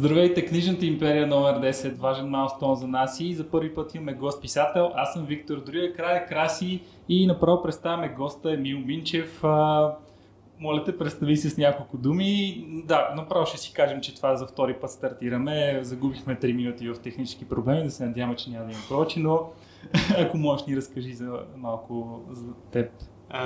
Здравейте, книжната империя номер 10, важен майлстон за нас и за първи път имаме гост писател. Аз съм Виктор, другия край краси и направо представяме госта Емил Минчев. А, моля те, представи се с няколко думи. Да, направо ще си кажем, че това за втори път стартираме. Загубихме 3 минути в технически проблеми, да се надяваме, че няма да има прочи, но ако можеш ни разкажи за малко за теб.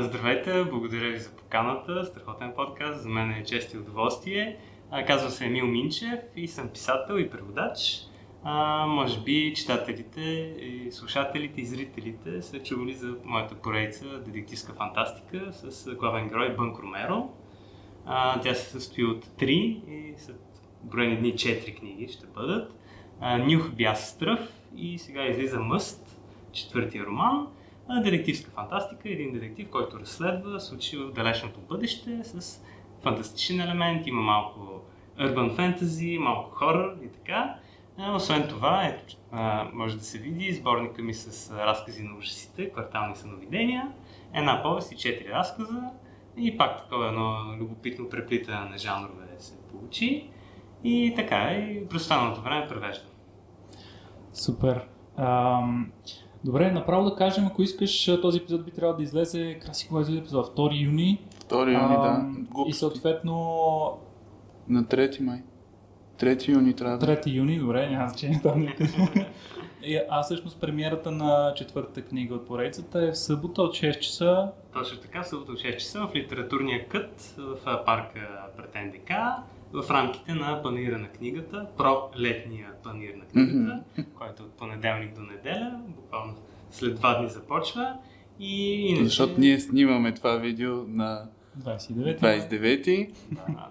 Здравейте, благодаря ви за поканата, страхотен подкаст, за мен е чест и удоволствие. Казвам се Емил Минчев и съм писател и преводач. А, може би читателите, и слушателите и зрителите са чували за моята поредица детективска фантастика с главен герой Бънк Ромеро. А, тя се състои от три и са броени дни четири книги ще бъдат. А, Нюх бяс стръв и сега излиза Мъст, четвъртия роман. А, детективска фантастика, един детектив, който разследва случаи в далечното бъдеще с фантастичен елемент, има малко urban fantasy, малко хорър и така. Освен това, ето, може да се види сборника ми с разкази на ужасите, квартални съновидения, една повест и четири разказа и пак такова едно любопитно преплитане на жанрове се получи. И така, и през останалото време превеждам. Супер. Ам, добре, направо да кажем, ако искаш, този епизод би трябвало да излезе, краси кога излезе епизод, 2 юни. 2 юни, да. И съответно на 3 май. 3 юни трябва да. 3 юни, добре, няма значение там. а всъщност премиерата на четвъртата книга от поредицата е в събота от 6 часа. Точно така, в събота от 6 часа в литературния кът в парка пред НДК в рамките на панира на книгата, про летния панир на книгата, mm-hmm. който от понеделник до неделя, буквално след два дни започва. И иначе... Защото ние снимаме това видео на 29. 29. Да,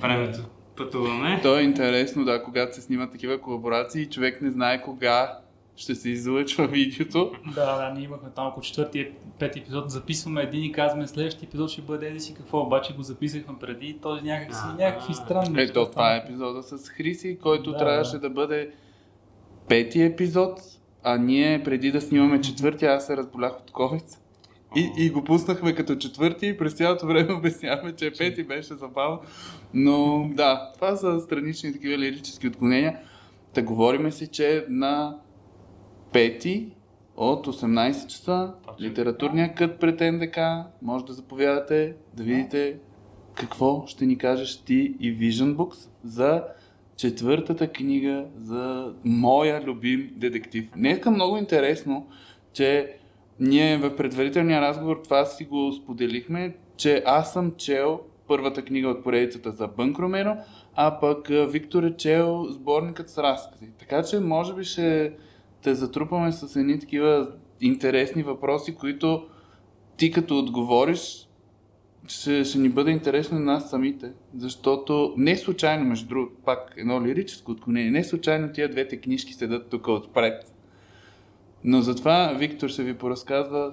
времето пътуваме. То е интересно, да, когато се снимат такива колаборации, човек не знае кога ще се излъчва видеото. Да, да, ние имахме там около четвърти, пети епизод, записваме един и казваме следващия епизод ще бъде еди си какво, обаче го записахме преди, този някак си, някакви странни. Ето, това е епизода с Хриси, който да, трябваше да. да бъде пети епизод, а ние преди да снимаме четвърти, аз се разболях от COVID. И, и го пуснахме като четвърти и през цялото време обясняваме, че пети беше забавно. Но да, това са странични такива лирически отклонения. Та говориме си, че на пети от 18 часа литературния кът пред НДК може да заповядате да видите какво ще ни кажеш ти и Vision Books за четвъртата книга за моя любим детектив. Днеска много интересно, че ние в предварителния разговор това си го споделихме, че аз съм чел първата книга от поредицата за Бънкромеро, а пък Виктор е чел сборникът с разкази. Така че може би ще те затрупаме с едни такива интересни въпроси, които ти като отговориш, ще, ще ни бъде интересно и нас самите. Защото не случайно, между другото, пак едно лирическо отклонение, не случайно тия двете книжки седат тук отпред но затова Виктор ще ви поразказва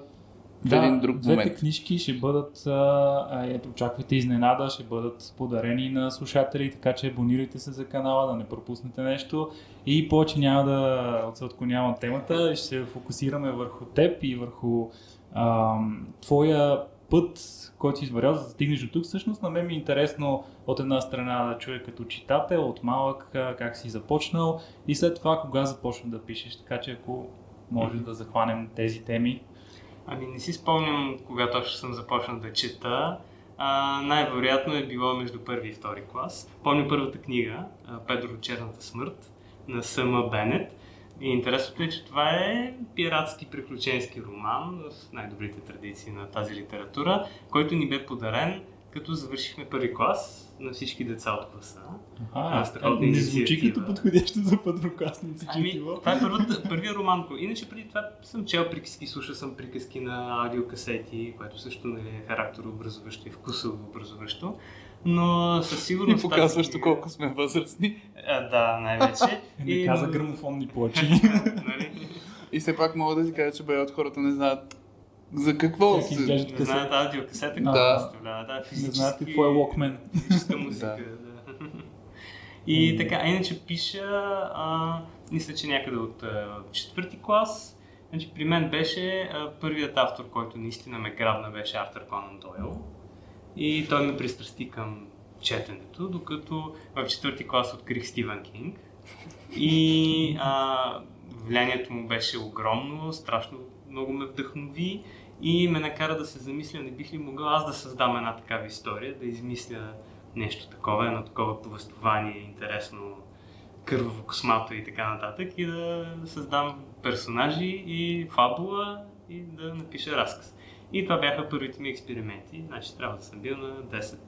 в да, един друг двете момент. книжки ще бъдат, а, ето, очаквайте изненада, ще бъдат подарени на слушатели, така че абонирайте се за канала, да не пропуснете нещо и повече няма да отклонявам темата, ще се фокусираме върху теб и върху а, твоя път, който си извърял, за да стигнеш до тук. Всъщност на мен ми е интересно от една страна да чуя като читател, от малък как си започнал и след това кога започна да пишеш. Така че ако може да захванем тези теми? Ами не си спомням когато още съм започнал да чета. А, най-вероятно е било между първи и втори клас. Помня първата книга, Педро Черната смърт, на Съма Бенет. И интересното е, че това е пиратски приключенски роман в най-добрите традиции на тази литература, който ни бе подарен като завършихме първи клас на всички деца от класа. А, а, не звучи като подходящо за първокласници. Ами, това е първият, първия роман. Иначе преди това съм чел приказки, слушал съм приказки на аудиокасети, което също нали, е характер образуващо и вкусово образуващо. Но със сигурност... И показващо колко сме възрастни. А, да, най-вече. Не и... каза грамофонни плочи. нали? И все пак мога да ти кажа, че бе от хората не знаят за какво се... Не знаят аудиокасета, да. представлява. Да, физически... Не знаят какво е Walkman. Физическа музика, да. да. И така, а иначе пиша, а, мисля, че някъде от а, четвърти клас. Значи, при мен беше а, първият автор, който наистина ме грабна, беше Артър Конан Дойл. И той ме пристрасти към четенето, докато в четвърти клас открих Стивън Кинг и а, влиянието му беше огромно, страшно много ме вдъхнови и ме накара да се замисля, не бих ли могъл аз да създам една такава история, да измисля нещо такова, едно такова повествование, интересно, кърваво, космато и така нататък и да създам персонажи и фабула и да напиша разказ. И това бяха първите ми експерименти. Значи трябва да съм бил на 10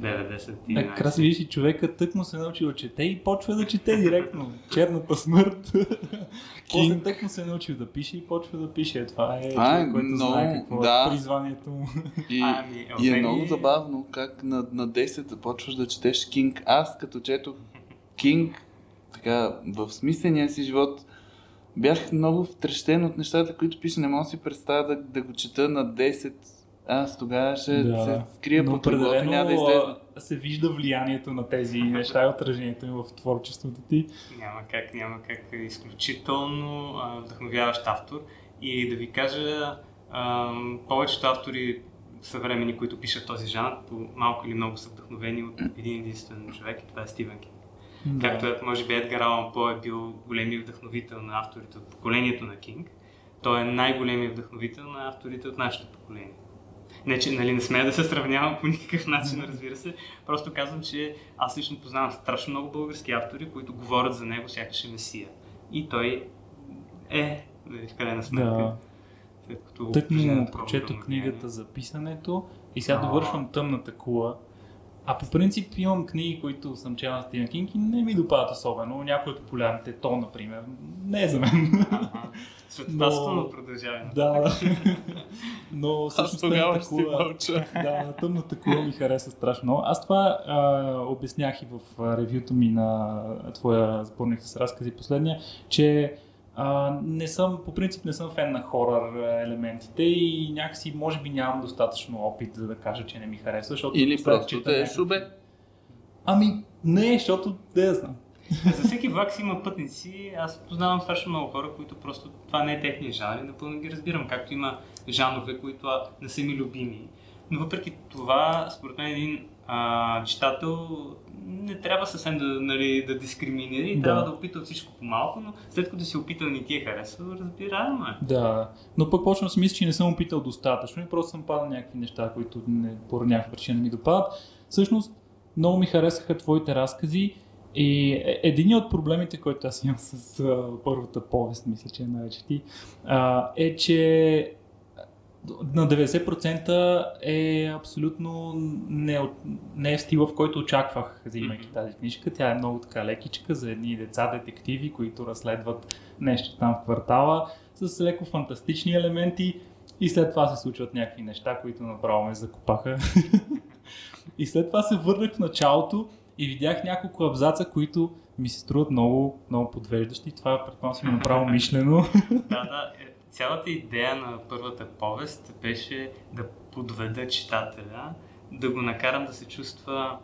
9, 10, 11. Накрая си виж и човека тък му се научи да чете и почва да чете директно. Черната смърт. После тък му се научил да пише и почва да пише. Това е Това е човек, който много- знае какво да. е призванието му. И, Ами, и е много е- забавно как на, на 10 започваш да четеш Кинг. Аз като четох Кинг, така, в смисления си живот, бях много втрещен от нещата, които пише. Не мога да си представя да, да го чета на 10. Аз тогава ще Да. се скрия Но под и няма да излезна. а, се вижда влиянието на тези неща и отражението им в творчеството ти. Няма как, няма как. Е изключително а, вдъхновяващ автор. И да ви кажа, а, повечето автори съвремени, които пишат този жанр, по малко или много са вдъхновени от един единствен човек и това е Стивен Кинг. Както е, може би Едгар Алан По е бил големият вдъхновител на авторите от поколението на Кинг, той е най-големият вдъхновител на авторите от нашето поколение. Не, че нали, не смея да се сравнявам по никакъв начин, разбира се. Просто казвам, че аз лично познавам страшно много български автори, които говорят за него сякаш е месия. И той е, нали, в крайна сметка. Да. След като Тък му огромно книгата за писането и сега довършвам тъмната кула. А по принцип имам книги, които съм чел на Стивен Кинг и не ми допадат особено. Някои от популярните, то, например, не е за мен. Ага. Светотатството Но- но продължава. да. Но всъщност кула... мълча. Да, тъмната кула ми хареса страшно. Аз това а, обяснях и в ревюто ми на твоя сборник с разкази последния, че а, не съм, по принцип не съм фен на хорър елементите и някакси може би нямам достатъчно опит за да кажа, че не ми харесва, защото Или просто те е някакви- шубе. Ами не, защото да я знам. За всеки влак си има пътници. Аз познавам страшно много хора, които просто това не е техния жанр и напълно ги разбирам. Както има жанрове, които не са ми любими. Но въпреки това, според мен един а, читател не трябва съвсем да, нали, да дискриминира и Да. трябва да опита всичко по малко, но след като си опитал и ти е харесва, разбираемо е. Да, но пък почвам да си мисля, че не съм опитал достатъчно и просто съм падал някакви неща, които не, по някаква причина ми допадат. Всъщност, много ми харесаха твоите разкази и е- един от проблемите, който аз имам с а, първата повест, мисля, че е нарече ти, а, е, че на 90% е абсолютно не, не е стила, в който очаквах, взимайки Мгм. тази книжка. Тя е много така лекичка за едни деца детективи, които разследват нещо там в квартала с леко фантастични елементи и след това се случват някакви неща, които направо ме закопаха. и след това се върнах в началото и видях няколко абзаца, които ми се струват много, много подвеждащи. Това предполагам си направо мишлено. Да, да. Цялата идея на първата повест беше да подведа читателя, да го накарам да се чувства,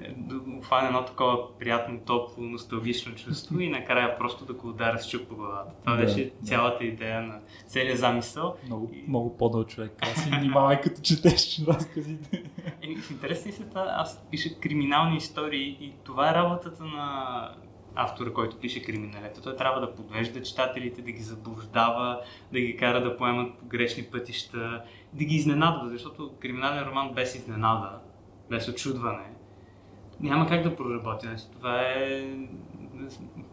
е, да го хване едно такова приятно, топло, носталгично чувство и накрая просто да го ударя с чук по главата. Това Да, беше да. цялата идея на целият замисъл. много, много по-дъл човек. Аз си внимавай като четеш разказите. Е, в интересни са това, аз пиша криминални истории и това е работата на автора, който пише криминалета. Той трябва да подвежда читателите, да ги заблуждава, да ги кара да поемат по грешни пътища, да ги изненадва, защото криминален роман без изненада, без очудване, няма как да проработи. Значи, това е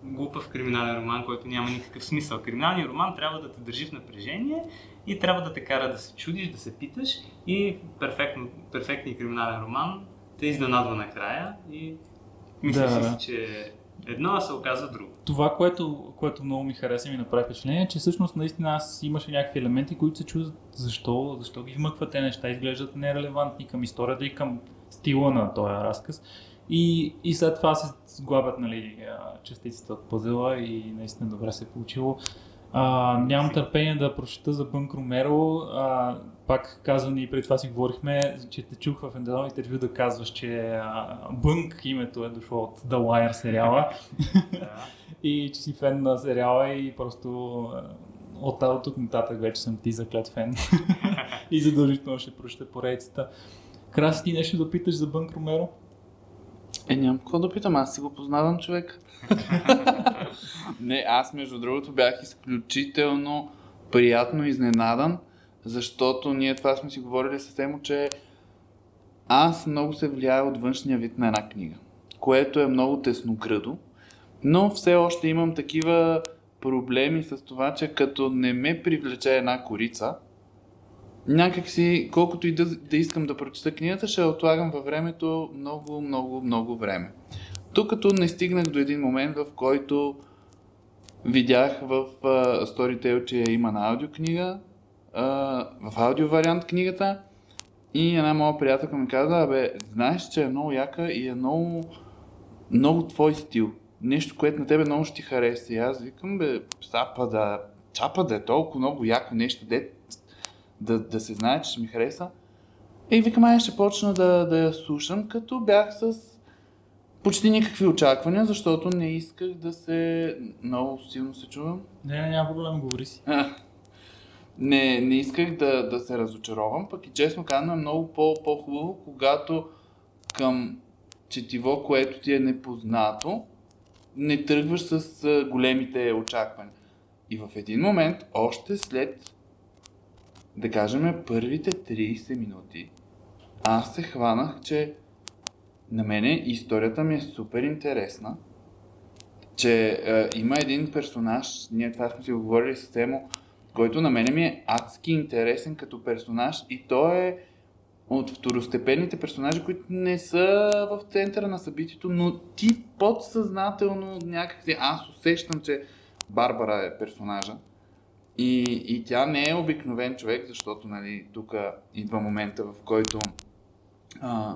глупав криминален роман, който няма никакъв смисъл. Криминалният роман трябва да те държи в напрежение и трябва да те кара да се чудиш, да се питаш и перфектно, перфектният криминален роман те изненадва накрая и мислиш Да, си, да. че едно, се оказа друго. Това, което, което много ми хареса и ми направи впечатление, е, че всъщност наистина аз имаше някакви елементи, които се чудят защо, защо ги вмъкват те неща, изглеждат нерелевантни към историята и към стила на този разказ. И, и след това се сглабят нали, частиците от пъзела и наистина добре се е получило. А, нямам търпение да прочета за Бънк Ромеро. А, пак казвам и преди това си говорихме, че те чух в едно интервю да казваш, че а, Бънк името е дошло от The Wire сериала и че си фен на сериала и просто от, от тук нататък вече съм ти заклет фен и задължително ще прочета поредицата. Краси ти нещо да питаш за Бънк Ромеро? Е, нямам какво да питам, аз си го познавам човек. не, аз между другото бях изключително приятно изненадан, защото ние това сме си говорили съвсем, че аз много се влияя от външния вид на една книга, което е много тесногръдо, но все още имам такива проблеми с това, че като не ме привлече една корица, някак си, колкото и да, да искам да прочета книгата, ще отлагам във времето много, много, много време. Тук като не стигнах до един момент, в който видях в uh, Storytel, че има на аудиокнига, в аудио вариант книгата и една моя приятелка ми каза, абе, знаеш, че е много яка и е много, много твой стил. Нещо, което на тебе много ще ти хареса. И аз викам, бе, чапа да, чапа да е толкова много яко нещо, де, да, да се знае, че ще ми хареса. И викам, ай ще почна да, да я слушам, като бях с почти никакви очаквания, защото не исках да се... Много силно се чувам. Не, не, няма проблем, говори си. Не, не исках да, да се разочаровам, пък и честно казано е много по, по-хубаво, когато към четиво, което ти е непознато, не тръгваш с големите очаквания. И в един момент, още след, да кажем, първите 30 минути, аз се хванах, че на мене историята ми е супер интересна, че е, има един персонаж, ние това сме си го говорили с Темо, който на мене ми е адски интересен като персонаж и той е от второстепенните персонажи, които не са в центъра на събитието, но ти подсъзнателно някакси, аз усещам, че Барбара е персонажа. И, и тя не е обикновен човек, защото нали, тук идва момента, в който а,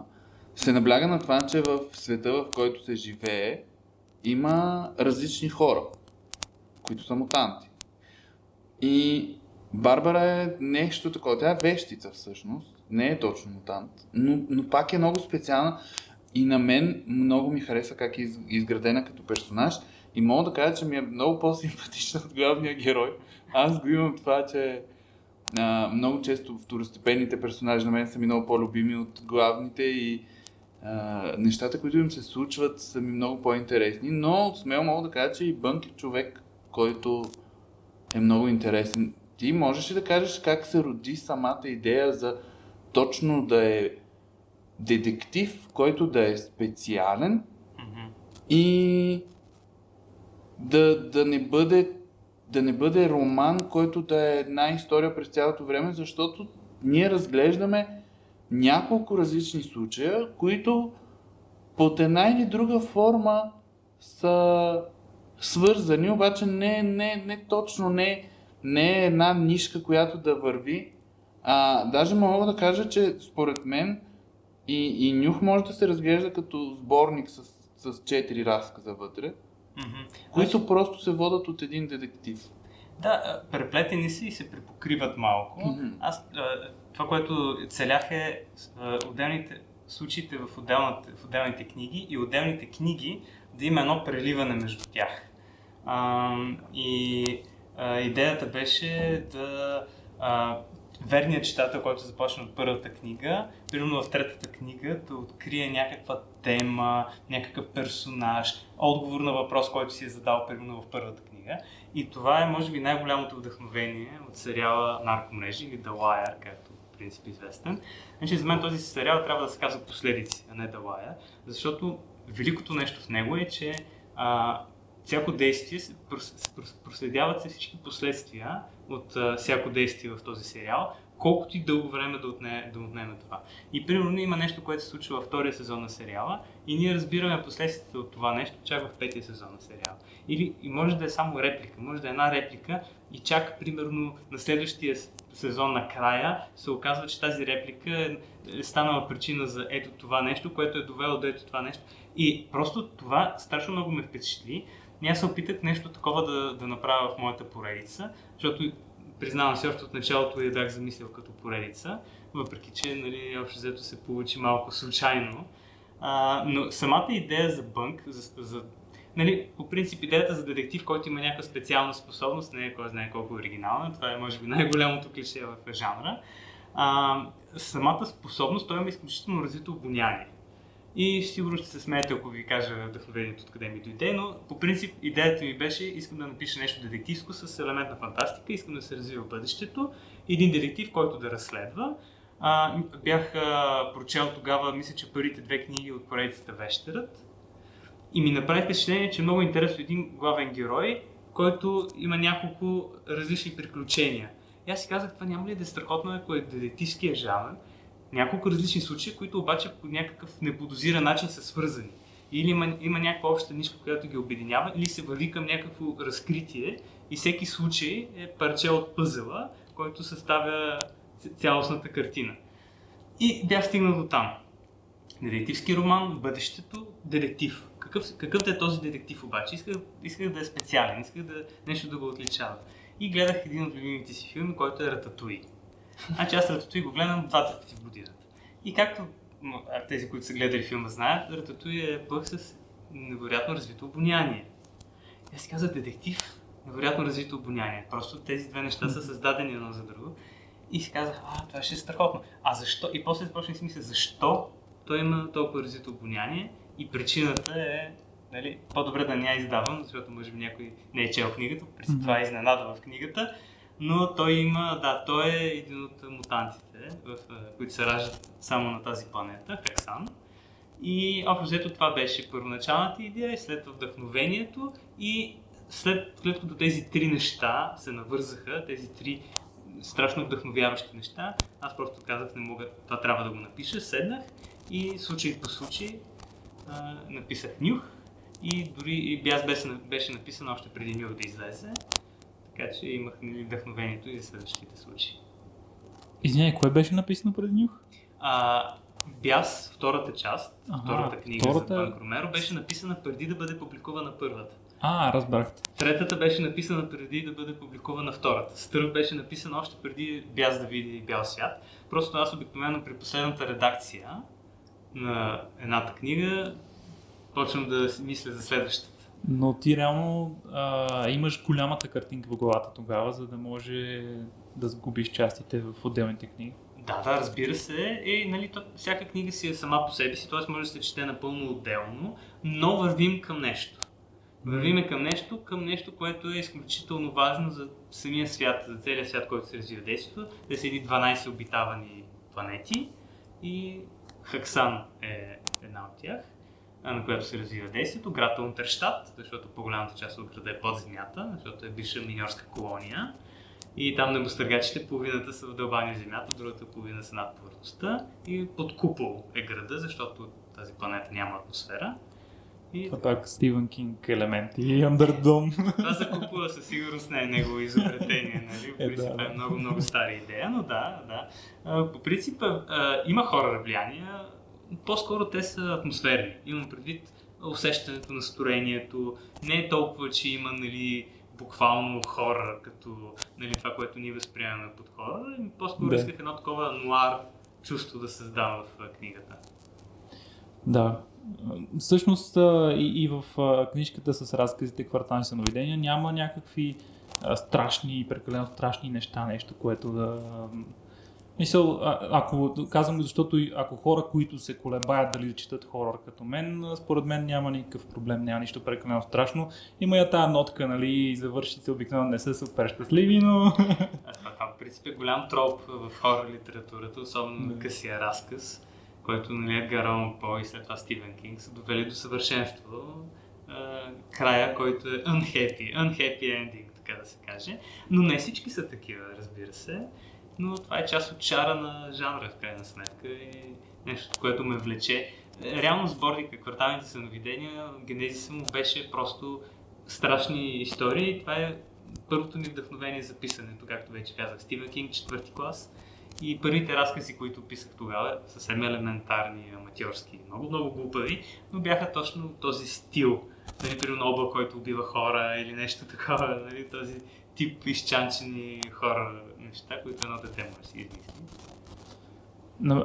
се набляга на това, че в света, в който се живее, има различни хора, които са мутанти. И Барбара е нещо такова. Тя е вещица всъщност. Не е точно мутант. Но, но пак е много специална. И на мен много ми хареса как е изградена като персонаж. И мога да кажа, че ми е много по-симпатична от главния герой. Аз го имам това, че а, много често второстепенните персонажи на мен са ми много по-любими от главните и а, нещата, които им се случват, са ми много по-интересни. Но смело мога да кажа, че и Бънк е човек, който е много интересен. Ти можеш ли да кажеш как се роди самата идея за точно да е детектив, който да е специален mm-hmm. и да, да, не бъде, да не бъде роман, който да е една история през цялото време, защото ние разглеждаме няколко различни случая, които под една или друга форма са свързани, обаче не, не, не точно, не, не е една нишка, която да върви. А, даже мога да кажа, че според мен и, и Нюх може да се разглежда като сборник с, с четири разказа вътре, mm-hmm. които значи... просто се водат от един детектив. Да, преплетени си и се припокриват малко. Mm-hmm. Аз това, което целях е отделните случаите в, в отделните книги и отделните книги да има едно преливане между тях. А, и а, идеята беше да а, верният читател, който започна от първата книга, примерно в третата книга да открие някаква тема, някакъв персонаж, отговор на въпрос, който си е задал примерно в първата книга. И това е, може би, най-голямото вдъхновение от сериала Наркомрежи или The Wire, както в принцип известен. Значи, за мен този сериал трябва да се казва последици, а не The Wire, защото великото нещо в него е, че а, всяко действие, проследяват се всички последствия от всяко действие в този сериал, колкото и дълго време да отнеме, да отнеме това. И примерно има нещо, което се случва във втория сезон на сериала и ние разбираме последствията от това нещо чак в петия сезон на сериала. Или и може да е само реплика, може да е една реплика и чак примерно на следващия сезон накрая се оказва, че тази реплика е, е станала причина за ето това нещо, което е довело до ето това нещо. И просто това страшно много ме впечатли, и аз се опитах нещо такова да, да направя в моята поредица, защото признавам се, още от началото я бях замислил като поредица, въпреки че нали, общо взето се получи малко случайно. А, но самата идея за бънк, за, за Нали, по принцип идеята за детектив, който има някаква специална способност, не е кой знае колко оригинална, това е може би най-голямото клише в жанра, А, самата способност, той има изключително развито обоняние. И сигурно ще се смеете, ако ви кажа вдъхновението откъде ми дойде, но по принцип идеята ми беше, искам да напиша нещо детективско с елемент на фантастика, искам да се развива бъдещето, един детектив, който да разследва. А, бях а, прочел тогава, мисля, че първите две книги от поредицата Вещерът. И ми направи впечатление, че е много интересно един главен герой, който има няколко различни приключения. И аз си казах, това няма ли да е страхотно, ако е детективския жанр, няколко различни случаи, които обаче по някакъв неподозиран начин са свързани. Или има, има някаква обща нишка, която ги обединява, или се върви към някакво разкритие и всеки случай е парче от пъзела, който съставя цялостната картина. И бях стигнал до там. Детективски роман, бъдещето, детектив. Какъв, какъв да е този детектив обаче? Исках, исках да е специален, исках да, нещо да го отличава. И гледах един от любимите си филми, който е Рататуи. Значи аз Рататуи го гледам два-три пъти в годината. И както тези, които са гледали филма знаят, Рататуи е пъх с невероятно развито обоняние. И аз си казах детектив, невероятно развито обоняние. Просто тези две неща са създадени едно за друго. И си казах, а, това ще е страхотно. А защо? И после започнах си мисля, защо той има толкова развито обоняние и причината е нали, по-добре да не я издавам, защото може би някой не е чел книгата, при това е изненада в книгата, но той има, да, той е един от мутантите, в, които се раждат само на тази планета, Хексан. И общо взето това беше първоначалната идея, след вдъхновението и след, след като тези три неща се навързаха, тези три страшно вдъхновяващи неща, аз просто казах, не мога, това трябва да го напиша, седнах и случай по случай а, написах Нюх и дори и Бяз беше, беше написан още преди Нюх да излезе, така че имах нали, вдъхновението и за следващите случаи. Извинявай, кое беше написано преди Нюх? А, Бяс, втората част, ага, втората книга втората... за Панк Ромеро, беше написана преди да бъде публикувана първата. А, разбрахте. Третата беше написана преди да бъде публикувана втората. Стърв беше написана още преди Бяз да види бял свят. Просто аз обикновено при последната редакция на едната книга почвам да си мисля за следващата. Но ти реално а, имаш голямата картинка в главата тогава, за да може да сгубиш частите в отделните книги. Да, да, разбира се. И, нали, то, всяка книга си е сама по себе си, т.е. може да се чете напълно отделно, но вървим към нещо. Вървиме към нещо, към нещо, което е изключително важно за самия свят, за целия свят, който се развива действието. Те са едни 12 обитавани планети и Хаксан е една от тях, на която се развива действието. Град Унтерштадт, защото по-голямата част от града е под земята, защото е бивша миньорска колония. И там небостъргачите половината са вдълбани в земята, другата половина са над повърхността. И под купол е града, защото тази планета няма атмосфера. И... Това пак Стивен Кинг елементи и Underdome. Това за купола със сигурност не е негово изобретение, нали? По принцип е, да. е много, много стара идея, но да, да. По принцип има хора влияния, по-скоро те са атмосферни. Имам предвид усещането, настроението. Не е толкова, че има, нали, буквално хора, като нали, това, което ние възприемаме под хора. По-скоро да. исках едно такова нуар чувство да създава в книгата. Да. Всъщност и, и в книжката с разказите Квартални съновидения няма някакви страшни, прекалено страшни неща, нещо, което да Мисъл, а, ако казвам го, защото ако хора, които се колебаят дали да четат хорор като мен, според мен няма никакъв проблем, няма нищо прекалено страшно. Има я тази нотка, нали, завършите обикновено не са супер щастливи, но... Това в принцип е голям троп в хорор литературата, особено на късия разказ, който нали, Едгар Алан По и след това Стивен Кинг са довели до съвършенство края, който е unhappy, unhappy ending, така да се каже. Но не всички са такива, разбира се но това е част от чара на жанра в крайна сметка и нещо, което ме влече. Реално сборника Кварталните съновидения, генезиса му беше просто страшни истории. Това е първото ми вдъхновение за писането, както вече казах, Стивен Кинг, четвърти клас. И първите разкази, които писах тогава, съвсем елементарни, аматьорски, много, много глупави, но бяха точно този стил. Нали, примерно Оба, който убива хора или нещо такова, нали, този тип изчанчени хора неща, които едно дете може да си измисли.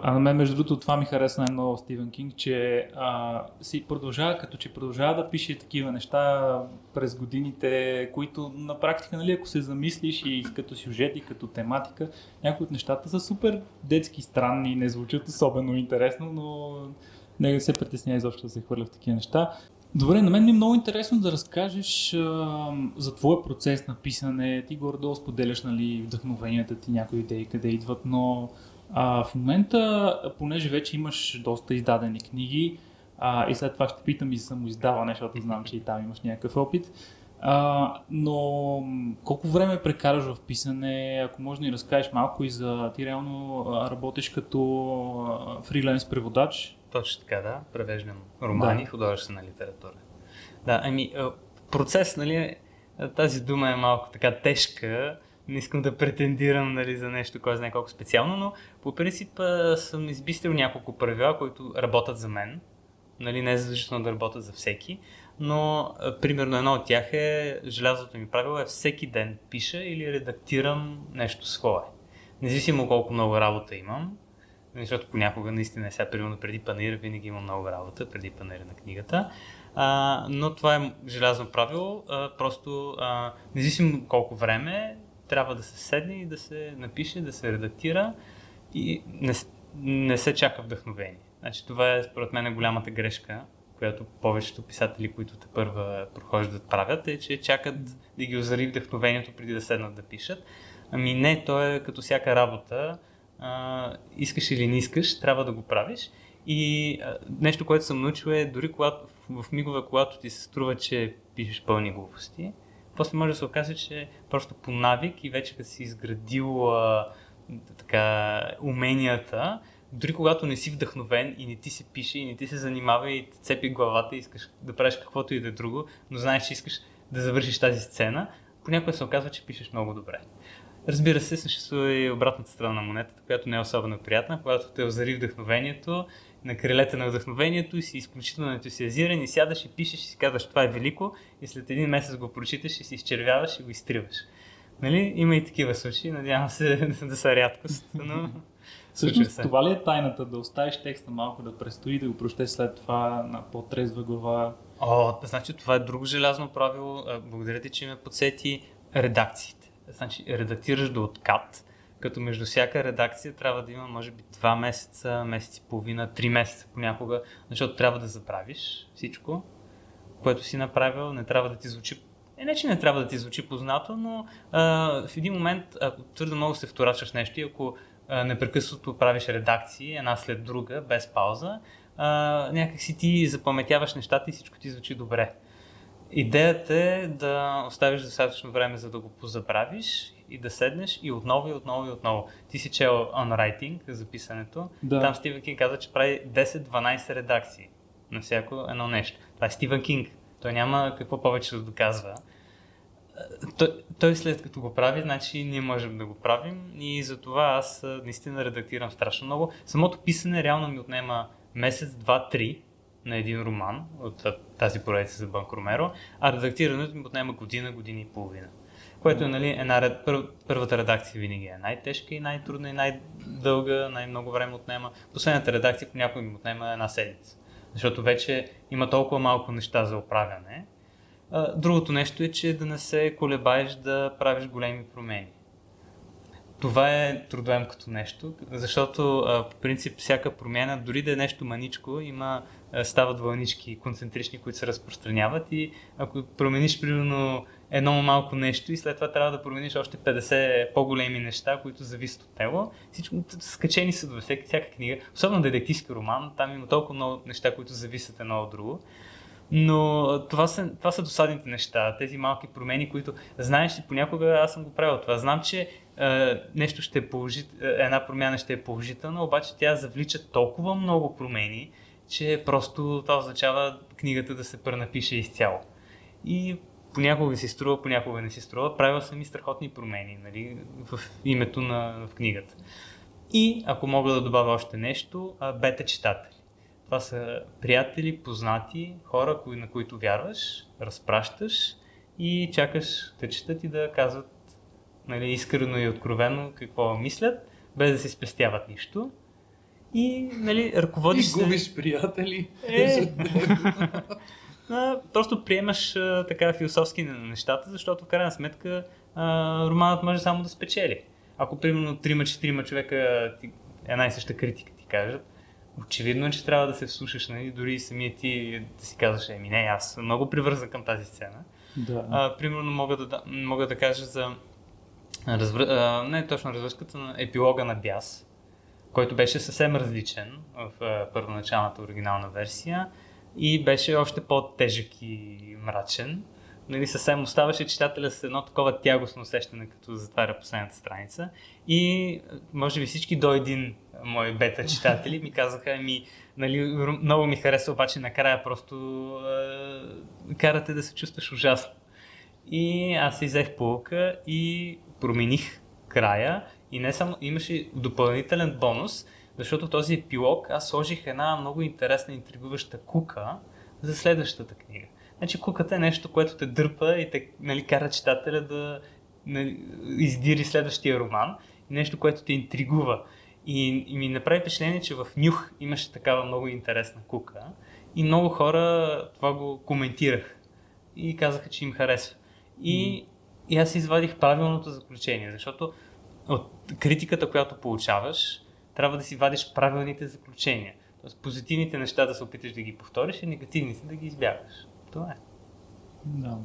А на мен, между другото, това ми хареса най-много Стивен Кинг, че а, си продължава, като че продължава да пише такива неща през годините, които на практика, нали, ако се замислиш и като сюжет и като тематика, някои от нещата са супер детски, странни, не звучат особено интересно, но не се притеснява изобщо да се хвърля в такива неща. Добре, на мен ми е много интересно да разкажеш а, за твоя процес на писане. Ти горе-долу споделяш нали, вдъхновенията ти, някои идеи къде идват, но а, в момента, понеже вече имаш доста издадени книги, а, и след това ще питам и за самоиздаване, защото знам, че и там имаш някакъв опит. А, но колко време прекараш в писане? Ако може да ни разкажеш малко и за ти реално работиш като фриленс преводач? Точно така, да. Превеждам романи, да. художествена литература. Да, ами процес, нали, тази дума е малко така тежка, не искам да претендирам нали, за нещо, кой знае колко специално, но по принцип съм избистрил няколко правила, които работят за мен. Нали, не е задължително да работят за всеки, но примерно едно от тях е, желязото ми правило е всеки ден пиша или редактирам нещо свое. Независимо колко много работа имам, защото понякога наистина сега, примерно преди панир, винаги има много работа, преди панира на книгата. А, но това е желязно правило, а, просто а, независимо колко време, трябва да се седне и да се напише, да се редактира и не, не се чака вдъхновение. Значи, това е според мен голямата грешка, която повечето писатели, които те първа прохождат, правят, е, че чакат да ги озари вдъхновението преди да седнат да пишат. Ами не, то е като всяка работа. А, искаш или не искаш, трябва да го правиш. И а, нещо, което съм научил е, дори когато, в мигове, когато ти се струва, че пишеш пълни глупости, после може да се окаже, че просто по навик и вече като си изградил а, така, уменията, дори когато не си вдъхновен и не ти се пише и не ти се занимава и те цепи главата и искаш да правиш каквото и да е друго, но знаеш, че искаш да завършиш тази сцена, понякога се оказва, че пишеш много добре. Разбира се, съществува и обратната страна на монетата, която не е особено приятна, когато те озари вдъхновението на крилете на вдъхновението и си изключително ентусиазиран и сядаш и пишеш и си казваш това е велико и след един месец го прочиташ и си изчервяваш и го изтриваш. Нали? Има и такива случаи, надявам се да са рядкост, но Всъщност, това ли е тайната? Да оставиш текста малко да престои, да го прочетеш след това на по-трезва глава? О, значи това е друго желязно правило. Благодаря ти, че ме подсети редакциите. Значи, редактираш до откат, като между всяка редакция трябва да има, може би, два месеца, месец и половина, три месеца понякога, защото трябва да забравиш всичко, което си направил, не трябва да ти звучи е, не, че не трябва да ти звучи познато, но а, в един момент, ако твърде много се вторачваш нещо и ако а, непрекъснато правиш редакции, една след друга, без пауза, а, някак си ти запаметяваш нещата и всичко ти звучи добре. Идеята е да оставиш достатъчно време, за да го позабравиш и да седнеш и отново и отново и отново. Ти си чел on writing, за писането. Да. Там Стивен Кинг каза, че прави 10-12 редакции на всяко едно нещо. Това е Стивен Кинг. Той няма какво повече да доказва. Той, той след като го прави, значи ние можем да го правим и затова аз наистина редактирам страшно много. Самото писане реално ми отнема месец, два, три на един роман от тази поредица за Банк Ромеро, а редактирането ми отнема година, година и половина. Което е нали, една, пър, първата редакция винаги е най-тежка и най-трудна и най-дълга, най-много време отнема. Последната редакция понякога ми отнема една седмица. Защото вече има толкова малко неща за оправяне. Другото нещо е, че да не се колебаеш да правиш големи промени. Това е трудоемкото нещо, защото по принцип всяка промяна, дори да е нещо маничко, има стават вълнички концентрични, които се разпространяват и ако промениш примерно едно малко нещо и след това трябва да промениш още 50 по-големи неща, които зависят от него, всичко скачени са до всяка, всяка книга, особено детективски роман, там има толкова много неща, които зависят едно от друго. Но това са, това са досадните неща, тези малки промени, които знаеш, че понякога аз съм го правил това. Знам, че е, нещо ще е положително, една промяна ще е положителна, обаче тя завлича толкова много промени, че просто това означава книгата да се пренапише изцяло. И понякога си струва, понякога не си струва. Правил съм и страхотни промени нали, в името на в книгата. И ако мога да добавя още нещо, бета читатели. Това са приятели, познати, хора, кои, на които вярваш, разпращаш и чакаш да четат и да казват нали, искрено и откровено какво мислят, без да си спестяват нищо. И нали, ръководиш и губиш приятели. Е, а, просто приемаш а, така философски на нещата, защото в крайна сметка а, романът може само да спечели. Ако примерно трима-четирима човека ти, една и съща критика ти кажат, очевидно е, че трябва да се вслушаш, нали? дори и самия ти да си казваш, еми не, аз съм много привързан към тази сцена. Да. А, примерно мога да, мога да кажа за развр... а, не точно развръзката на епилога на Бяс, който беше съвсем различен в първоначалната оригинална версия и беше още по-тежък и мрачен. Нали, съвсем оставаше читателя с едно такова тягостно усещане, като затваря последната страница. И може би всички до един мои бета читатели ми казаха, ами, нали, много ми хареса, обаче накрая просто е, карате да се чувстваш ужасно. И аз изех полка и промених края и не само имаше допълнителен бонус, защото в този епилог аз сложих една много интересна, интригуваща кука за следващата книга. Значи куката е нещо, което те дърпа и те нали, кара читателя да нали, издири следващия роман. Нещо, което те интригува. И, и ми направи впечатление, че в Нюх имаше такава много интересна кука. И много хора това го коментирах. И казаха, че им харесва. И, mm. и аз извадих правилното заключение, защото от критиката, която получаваш, трябва да си вадиш правилните заключения. Тоест позитивните неща да се опиташ да ги повториш, и негативните да ги избягаш. Това е. Да.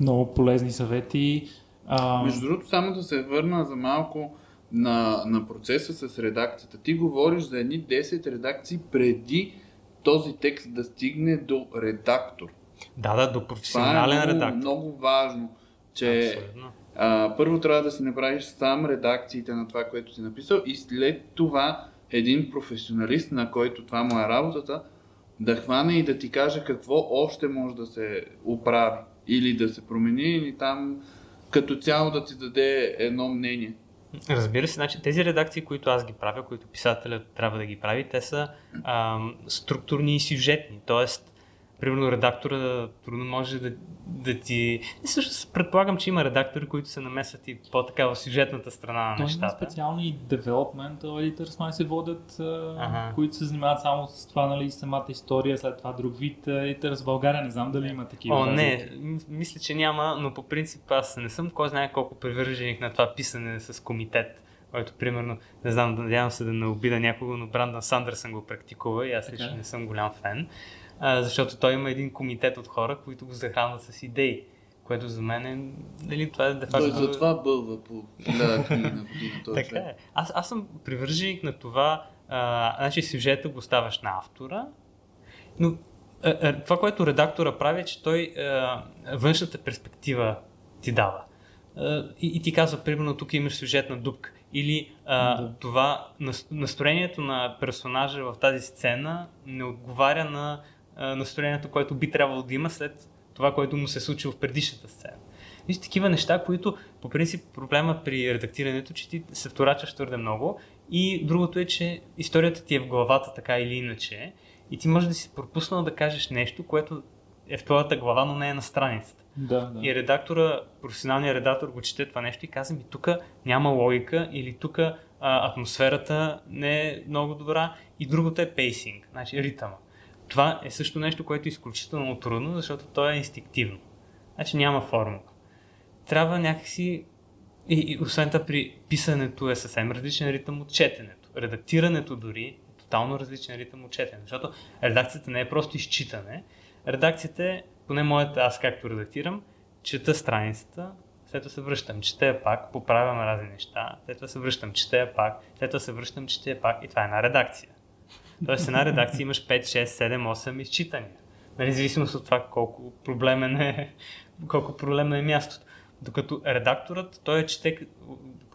Много полезни съвети. А... Между другото, само да се върна за малко на, на процеса с редакцията. Ти говориш за едни 10 редакции преди този текст да стигне до редактор. Да, да, до професионален Това е много, редактор. много важно, че а, първо трябва да си направиш сам редакциите на това, което си написал и след това един професионалист, на който това му е работата, да хване и да ти каже какво още може да се оправи или да се промени или там като цяло да ти даде едно мнение. Разбира се, значи тези редакции, които аз ги правя, които писателят трябва да ги прави, те са ам, структурни и сюжетни. Тоест, примерно редактора трудно може да, да ти... И също предполагам, че има редактори, които се намесват и по-така в сюжетната страна на Той нещата. Има специални development editors, май се водят, ага. които се занимават само с това, нали, самата история, след това друг вид editors. В България не знам дали има такива. О, не, мисля, че няма, но по принцип аз не съм кой знае колко привърженик на това писане с комитет който примерно, не знам, надявам се да не обида някого, но Брандън Сандърсън го практикува и аз лично не съм голям фен а, защото той има един комитет от хора, които го захранват с идеи. Което за мен е, нали, това е де факто... Той затова бълва по хиляда книги на година. така е. Аз, аз съм привърженик на това, а, значи сюжета го ставаш на автора, но а, а, това, което редактора прави, е, че той а, външната перспектива ти дава. И, и ти казва, примерно, тук имаш сюжетна дупка. Или а, да. това настроението на персонажа в тази сцена не отговаря на настроението, което би трябвало да има след това, което му се е случило в предишната сцена. Вижте, такива неща, които по принцип проблема при редактирането, че ти се вторачаш твърде много и другото е, че историята ти е в главата така или иначе и ти може да си пропуснал да кажеш нещо, което е в твоята глава, но не е на страницата. Да, да. И редактора, професионалният редактор го чете това нещо и каза ми, тук няма логика или тук атмосферата не е много добра и другото е пейсинг, значи ритъма. Това е също нещо, което е изключително трудно, защото то е инстинктивно. Значи няма формула. Трябва някакси... И, и освен това при писането е съвсем различен ритъм от четенето. Редактирането дори е тотално различен ритъм от четенето. Защото редакцията не е просто изчитане. Редакцията е, поне моята, аз както редактирам, чета страницата, след това се връщам, чета я пак, поправям разни неща, след това се връщам, чета я пак, след това се връщам, чета я пак и това е една редакция. Тоест една редакция имаш 5, 6, 7, 8 изчитания. Нали, зависимост от това колко проблемен е, колко проблемно е мястото. Докато редакторът, той е чете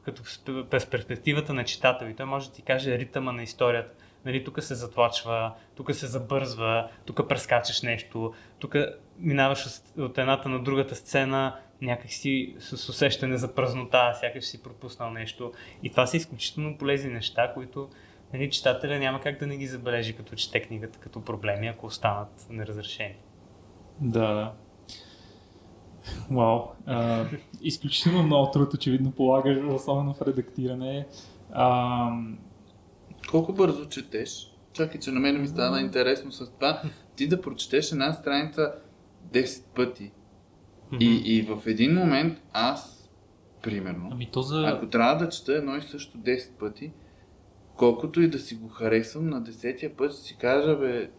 като през перспективата на читател и той може да ти каже ритъма на историята. Нали, тук се затлачва, тук се забързва, тук прескачаш нещо, тук минаваш от едната на другата сцена някакси с усещане за празнота, сякаш си пропуснал нещо. И това са изключително полезни неща, които нали, читателя няма как да не ги забележи като чете книгата като проблеми, ако останат неразрешени. Да, да. Вау. А, изключително много труд очевидно полагаш, особено в редактиране. А, колко бързо четеш. Чакай, че на мен ми стана интересно с това. Ти да прочетеш една страница 10 пъти. И, и в един момент аз, примерно, Ами то за... ако трябва да чета едно и също 10 пъти, колкото и да си го харесвам, на 10-я път ще си кажа, бе,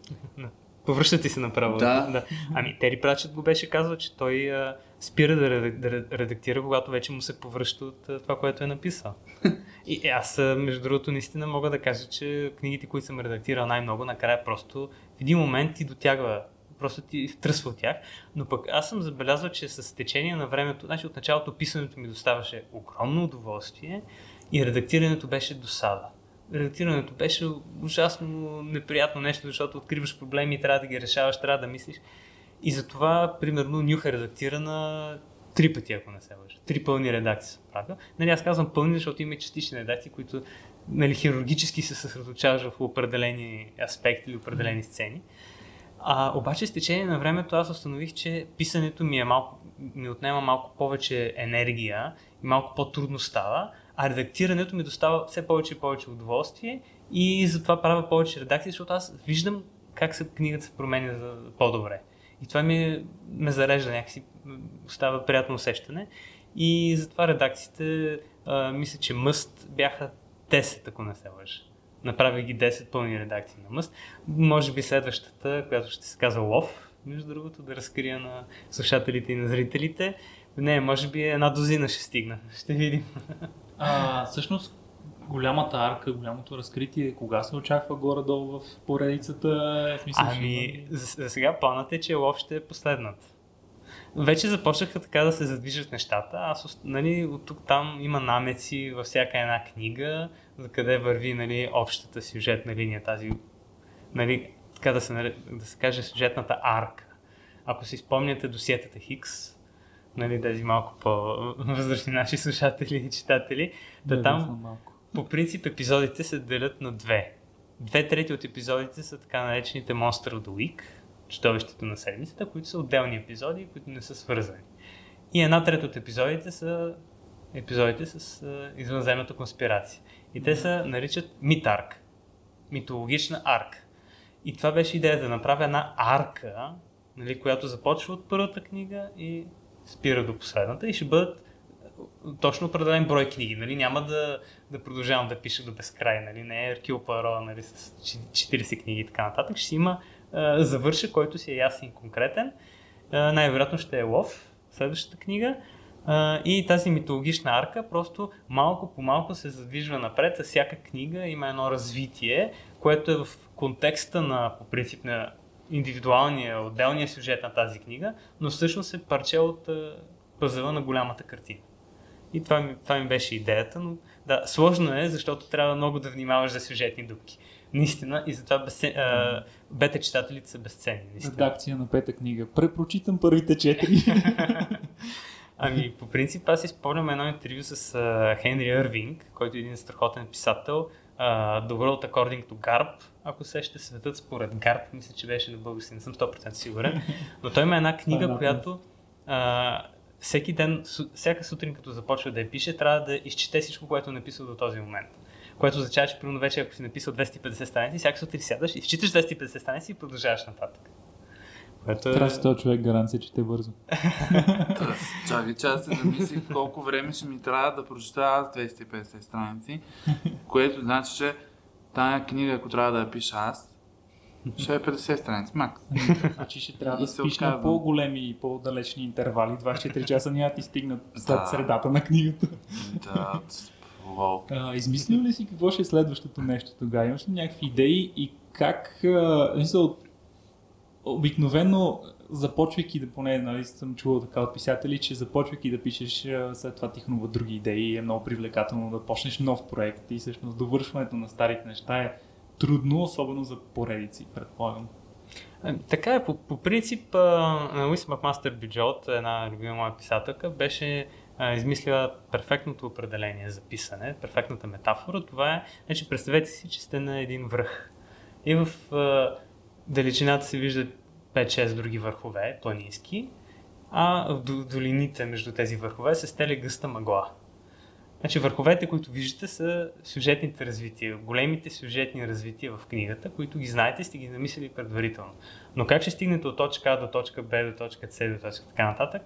Повръща ти се направо. Да. да. Ами Тери Прачет го беше казал, че той а, спира да, редак- да ре- редактира, когато вече му се повръща от а, това, което е написал. И е, аз, а, между другото, наистина мога да кажа, че книгите, които съм редактирал най-много, накрая просто в един момент ти дотягва просто ти втръсва от тях, но пък аз съм забелязал, че с течение на времето, значи от началото писането ми доставаше огромно удоволствие и редактирането беше досада. Редактирането беше ужасно неприятно нещо, защото откриваш проблеми и трябва да ги решаваш, трябва да мислиш. И затова, примерно, Нюх е редактирана три пъти, ако не се лъжа. Три пълни редакции съм правил. Нали, аз казвам пълни, защото има частични редакции, които нали, хирургически се съсредоточаваш в определени аспекти или определени сцени. А, обаче с течение на времето аз установих, че писането ми, е малко, ми отнема малко повече енергия и малко по-трудно става, а редактирането ми достава все повече и повече удоволствие и затова правя повече редакции, защото аз виждам как се, книгата се променя за по-добре. И това ми ме зарежда някакси, става приятно усещане. И затова редакциите, а, мисля, че мъст бяха 10, ако не се лъжа. Направих ги 10 пълни редакции на мъст. Може би следващата, която ще се казва Лов, между другото, да разкрия на слушателите и на зрителите. Не, може би една дозина ще стигна. Ще видим. А, всъщност, голямата арка, голямото разкритие, кога се очаква горе-долу в поредицата? В смисъл, Ами, за, за сега планът е, че Лов ще е последната. Вече започнаха така да се задвижат нещата. Аз, нали, от тук там има намеци във всяка една книга, за къде върви нали, общата сюжетна линия, тази, нали, така да се, да се каже, сюжетната арка. Ако си спомняте досиетата Хикс, нали, тези малко по-възрастни наши слушатели и читатели, да, Да, там малко. по принцип епизодите се делят на две. Две трети от епизодите са така наречените Monster of the Week, чудовището на седмицата, които са отделни епизоди, които не са свързани. И една трета от епизодите са епизодите с извънземната конспирация. И те се наричат Митарк. Митологична арка. И това беше идея да направя една арка, нали, която започва от първата книга и спира до последната и ще бъдат точно определен брой книги. Нали? Няма да, да продължавам да пиша до безкрай. Нали? Не е Еркил Паро нали? с 40 книги и така нататък. Ще има а, завършък, който си е ясен и конкретен. А, най-вероятно ще е Лов, следващата книга. А, и тази митологична арка просто малко по малко се задвижва напред. С всяка книга има едно развитие, което е в контекста на, по принцип, на индивидуалния, отделния сюжет на тази книга, но всъщност е парче от а, пъзела на голямата картина. И това ми, това ми беше идеята, но да, сложно е, защото трябва много да внимаваш за сюжетни дупки. Наистина, и затова а, бета читателите са безценни. Наистина. Редакция на пета книга. Препрочитам първите четири. Ами, по принцип, аз си спомням едно интервю с а, Хенри Ирвинг, който е един страхотен писател. Uh, The World According to Garp, ако се ще светът според Гарп, мисля, че беше на български, не съм 100% сигурен. Но той има една книга, е която а, всеки ден, всяка сутрин, като започва да я пише, трябва да изчете всичко, което е написал до този момент. Което означава, че примерно вече ако си написал 250 страници, всяка сутрин сядаш, изчиташ 250 страници и продължаваш нататък. Което е... Трябва си този човек гаранция, че те бързо. Чакай, че аз се замислих колко време ще ми трябва да прочета аз 250 страници, което значи, че тая книга, ако трябва да я пиша аз, ще е 50 страници, макс. Значи ще трябва да спиш на по-големи и по-далечни интервали. 24 часа няма ти стигнат след Да. средата на книгата. Да. А, измислил ли си какво ще е следващото нещо тогава? Имаш ли някакви идеи и как... А, мисъл, обикновено започвайки да поне, нали, съм чувал така от писатели, че започвайки да пишеш, след това ти хрумват други идеи, е много привлекателно да почнеш нов проект и всъщност довършването на старите неща е трудно, особено за поредици, предполагам. Ами, Така е, по, по принцип, Луис Макмастер Биджот, една любима моя писателка, беше измислила перфектното определение за писане, перфектната метафора. Това е, значи представете си, че сте на един връх. И в далечината се виждат 5-6 други върхове, планински, а в до- долините между тези върхове се стеля гъста мъгла. Значи върховете, които виждате, са сюжетните развития, големите сюжетни развития в книгата, които ги знаете, сте ги замислили предварително. Но как ще стигнете от точка А до точка Б, до точка С, до точка така нататък,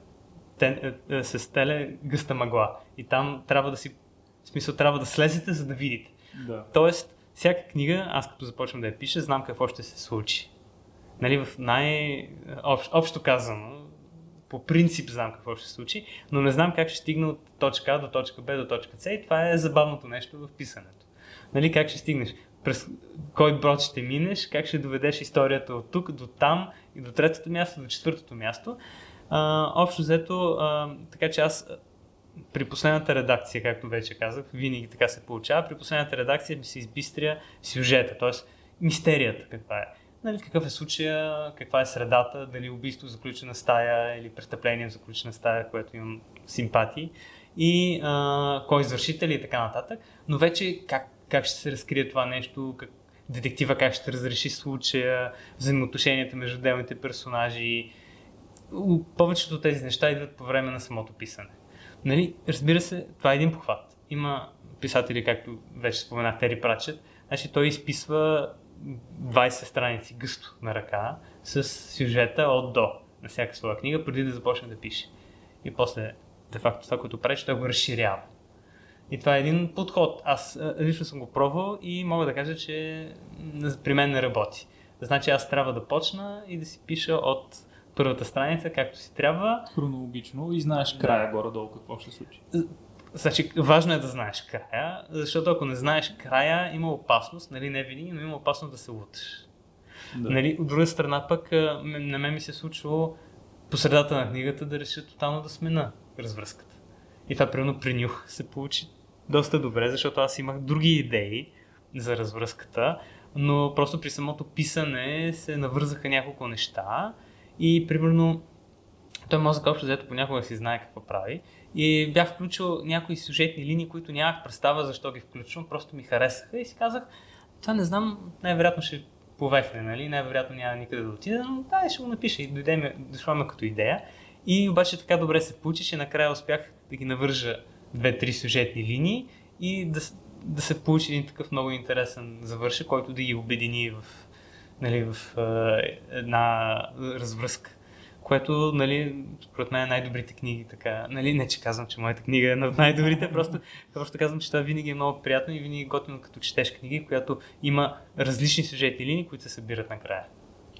те, е, е, се стеле гъста мъгла. И там трябва да си, в смисъл, трябва да слезете, за да видите. Да. Тоест, всяка книга, аз като започвам да я пиша, знам какво ще се случи. Нали, в най-общо казано, по принцип знам какво ще се случи, но не знам как ще стигна от точка А до точка Б до точка С и това е забавното нещо в писането. Нали, как ще стигнеш? През кой брод ще минеш, как ще доведеш историята от тук до там и до третото място, до четвъртото място. А, общо взето, а, така че аз при последната редакция, както вече казах, винаги така се получава, при последната редакция ми се избистря сюжета, т.е. мистерията каква е. Нали, какъв е случая, каква е средата, дали убийство в заключена стая или престъпление в заключена стая, което имам симпатии и а, кой извършител и така нататък. Но вече как, как ще се разкрие това нещо, как, детектива как ще разреши случая, взаимоотношенията между отделните персонажи. Повечето от тези неща идват по време на самото писане. Нали, разбира се, това е един похват. Има писатели, както вече споменах, Тери Прачет, значи той изписва 20 страници гъсто на ръка с сюжета от до на всяка своя книга, преди да започне да пише. И после, де факто, това, което прави, той го разширява. И това е един подход. Аз лично съм го пробвал и мога да кажа, че при мен не работи. Значи аз трябва да почна и да си пиша от първата страница, както си трябва. Хронологично и знаеш края горе-долу какво ще случи. Значи, важно е да знаеш края, защото ако не знаеш края, има опасност, нали, не винаги, но има опасност да се луташ. Да. Нали, от друга страна пък, на мен ми се е случвало по средата на книгата да реша тотално да смена развръзката. И това, примерно, при нюх се получи доста добре, защото аз имах други идеи за развръзката, но просто при самото писане се навързаха няколко неща и, примерно, той мозък общо взето понякога си знае какво прави. И бях включил някои сюжетни линии, които нямах представа защо ги включвам, просто ми харесаха и си казах, това не знам, най-вероятно ще повехне, нали? най-вероятно няма никъде да отида, но да, ще го напиша и дойде ми, дошла ме като идея. И обаче така добре се получи, че накрая успях да ги навържа две-три сюжетни линии и да, да се получи един такъв много интересен завършък, който да ги обедини в, нали, в е, една развръзка което, нали, според мен е най-добрите книги, така, нали, не че казвам, че моята книга е от най-добрите, просто, просто казвам, че това винаги е много приятно и винаги е готино като четеш книги, която има различни сюжетни линии, които се събират накрая.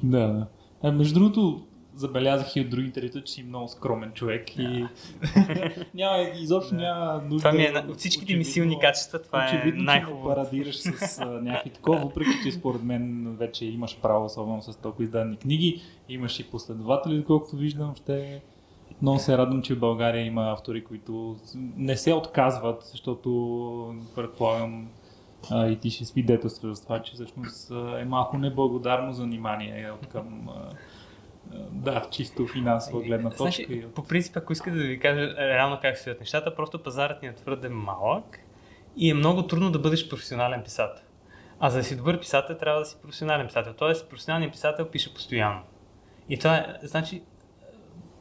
Да, да. А, между другото, забелязах и от другите интервюта, че си много скромен човек yeah. и няма, изобщо yeah. няма нужда. Това ми е, от всичките ми силни качества, това е най-хубаво. парадираш с някакви такова, въпреки че според мен вече имаш право, особено с толкова издадени книги, имаш и последователи, доколкото виждам, ще много се радвам, че в България има автори, които не се отказват, защото предполагам а, и ти ще свидетелстваш за това, че всъщност е малко неблагодарно занимание от към да, чисто финансова гледна точка. Значи, по принцип, ако искате да ви кажа реално как стоят нещата, просто пазарът ни е твърде малък и е много трудно да бъдеш професионален писател. А за да си добър писател, трябва да си професионален писател. Тоест, професионалният писател пише постоянно. И това е, значи,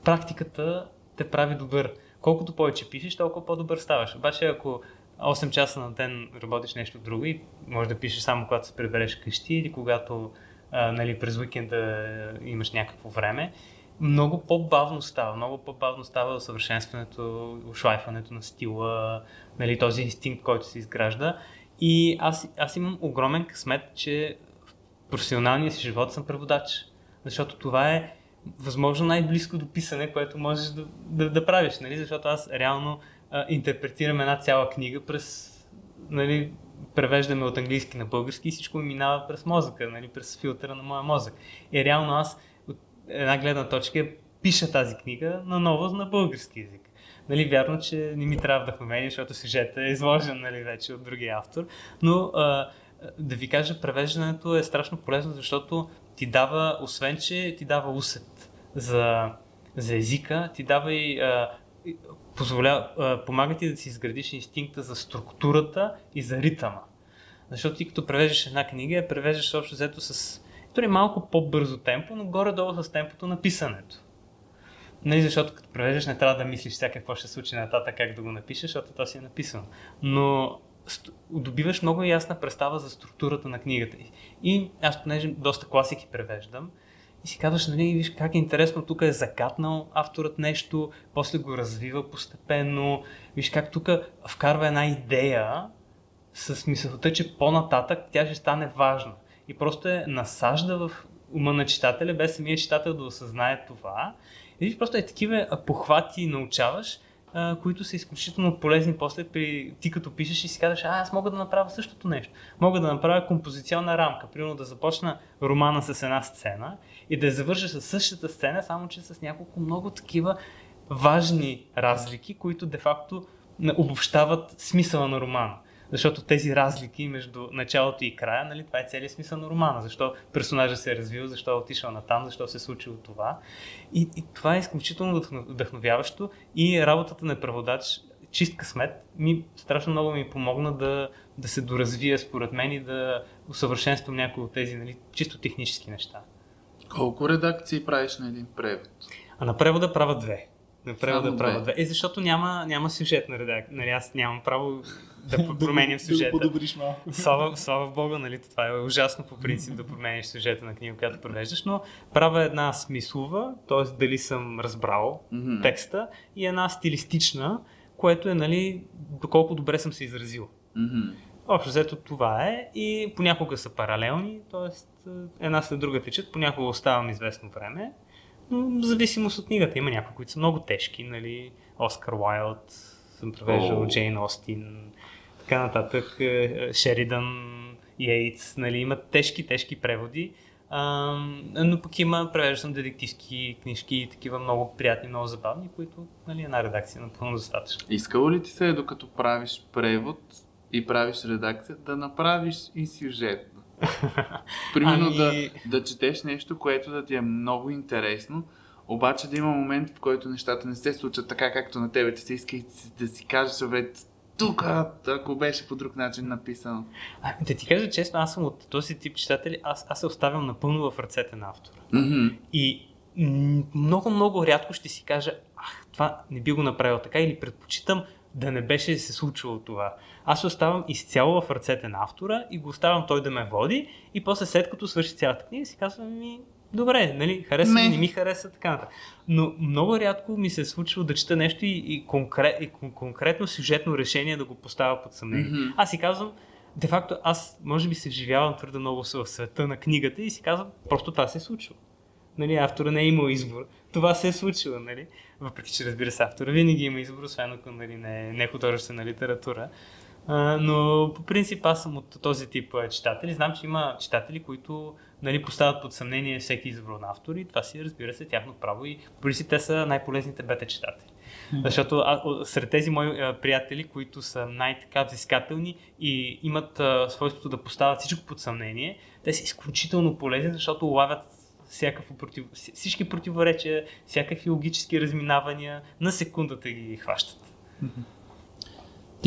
практиката те прави добър. Колкото повече пишеш, толкова по-добър ставаш. Обаче, ако 8 часа на ден работиш нещо друго и може да пишеш само когато се прибереш къщи или когато а, нали, през уикенда имаш някакво време, много по-бавно става. Много по-бавно става усъвършенстването, ушлайфането на стила, нали, този инстинкт, който се изгражда. И аз, аз имам огромен късмет, че в професионалния си живот съм преводач. Защото това е възможно най-близко до писане, което можеш да, да, да правиш. Нали? Защото аз реално а, интерпретирам една цяла книга през нали, превеждаме от английски на български и всичко ми минава през мозъка, нали, през филтъра на моя мозък. И реално аз от една гледна точка пиша тази книга наново на български язик. Нали, вярно, че не ми трябва вдъхновение, защото сюжетът е изложен нали, вече от другия автор, но а, да ви кажа, превеждането е страшно полезно, защото ти дава, освен че ти дава усет за, за езика, ти дава и а, позволя, помага ти да си изградиш инстинкта за структурата и за ритъма. Защото ти като превеждаш една книга, я превеждаш общо взето с дори малко по-бързо темпо, но горе-долу с темпото на писането. Нали, защото като превеждаш не трябва да мислиш сега какво ще случи нататък, как да го напишеш, защото то си е написано. Но добиваш много ясна представа за структурата на книгата. И аз, понеже доста класики превеждам, и си казваш, нали, виж как е интересно, тук е загатнал авторът нещо, после го развива постепенно, виж как тук вкарва една идея с мисълта, че по-нататък тя ще стане важна. И просто е насажда в ума на читателя, без самия читател да осъзнае това. И виж, просто е такива похвати научаваш, които са изключително полезни после при ти като пишеш и си казваш, а, аз мога да направя същото нещо. Мога да направя композиционна рамка, примерно да започна романа с една сцена и да я завърша с същата сцена, само че с няколко много такива важни разлики, които де-факто обобщават смисъла на романа. Защото тези разлики между началото и края, нали, това е целият смисъл на романа. Защо персонажа се е развил, защо е отишъл на там, защо се е случило това. И, и това е изключително вдъхновяващо и работата на преводач чист късмет ми страшно много ми помогна да, да се доразвия според мен и да усъвършенствам някои от тези нали, чисто технически неща. Колко редакции правиш на един превод? А на превода правя две. На превода да правя две. Е, защото няма, няма сюжет на редакция. Нали, аз нямам право да променям сюжета. да подобриш малко. Слава, слава Бога, нали, това е ужасно по принцип да промениш сюжета на книга, която превеждаш, но правя една смислова, т.е. дали съм разбрал mm-hmm. текста, и една стилистична, което е, нали, доколко добре съм се изразил. Mm-hmm. Общо взето това е и понякога са паралелни, т.е. една след друга течат, понякога оставам известно време, но в зависимост от книгата има някои, които са много тежки, нали, Оскар Уайлд, съм превеждал oh. Джейн Остин, така нататък, е, Шеридан, Йейтс, нали, имат тежки, тежки преводи. А, но пък има, превеждам детективски книжки и такива много приятни, много забавни, които нали, една редакция е напълно достатъчно. Искало ли ти се, докато правиш превод и правиш редакция, да направиш и сюжет? Примерно ами... да, да четеш нещо, което да ти е много интересно, обаче да има момент, в който нещата не се случат така, както на тебе ти се иска и да си кажеш, бе, тук, ако беше по друг начин написано. А, да ти кажа честно, аз съм от този тип читатели, аз, аз се оставям напълно в ръцете на автора. Mm-hmm. И много, много рядко ще си кажа, ах, това не би го направил така или предпочитам да не беше се случило това. Аз оставам изцяло в ръцете на автора и го оставям той да ме води и после след като свърши цялата книга си казвам ми, добре, нали, хареса ми, не ми хареса, така нататък. Но много рядко ми се е случило да чета нещо и, и, конкрет, и конкретно сюжетно решение да го поставя под съмнение. Mm-hmm. Аз си казвам, де факто аз може би се вживявам твърде много в света на книгата и си казвам, просто това се е случило. Нали, автора не е имал избор. Това се е случило, нали? Въпреки, че разбира се, автора винаги има избор, освен ако нали, не, не е художествена литература. А, но по принцип аз съм от този тип читатели. Знам, че има читатели, които нали, поставят под съмнение всеки избор на автори. Това си, разбира се, тяхно право и по принцип те са най-полезните бета читатели. Mm-hmm. Защото а, сред тези мои а, приятели, които са най-така взискателни и имат а, свойството да поставят всичко под съмнение, те са изключително полезни, защото всякакво против... всички противоречия, всякакви логически разминавания, на секундата ги хващат. Mm-hmm.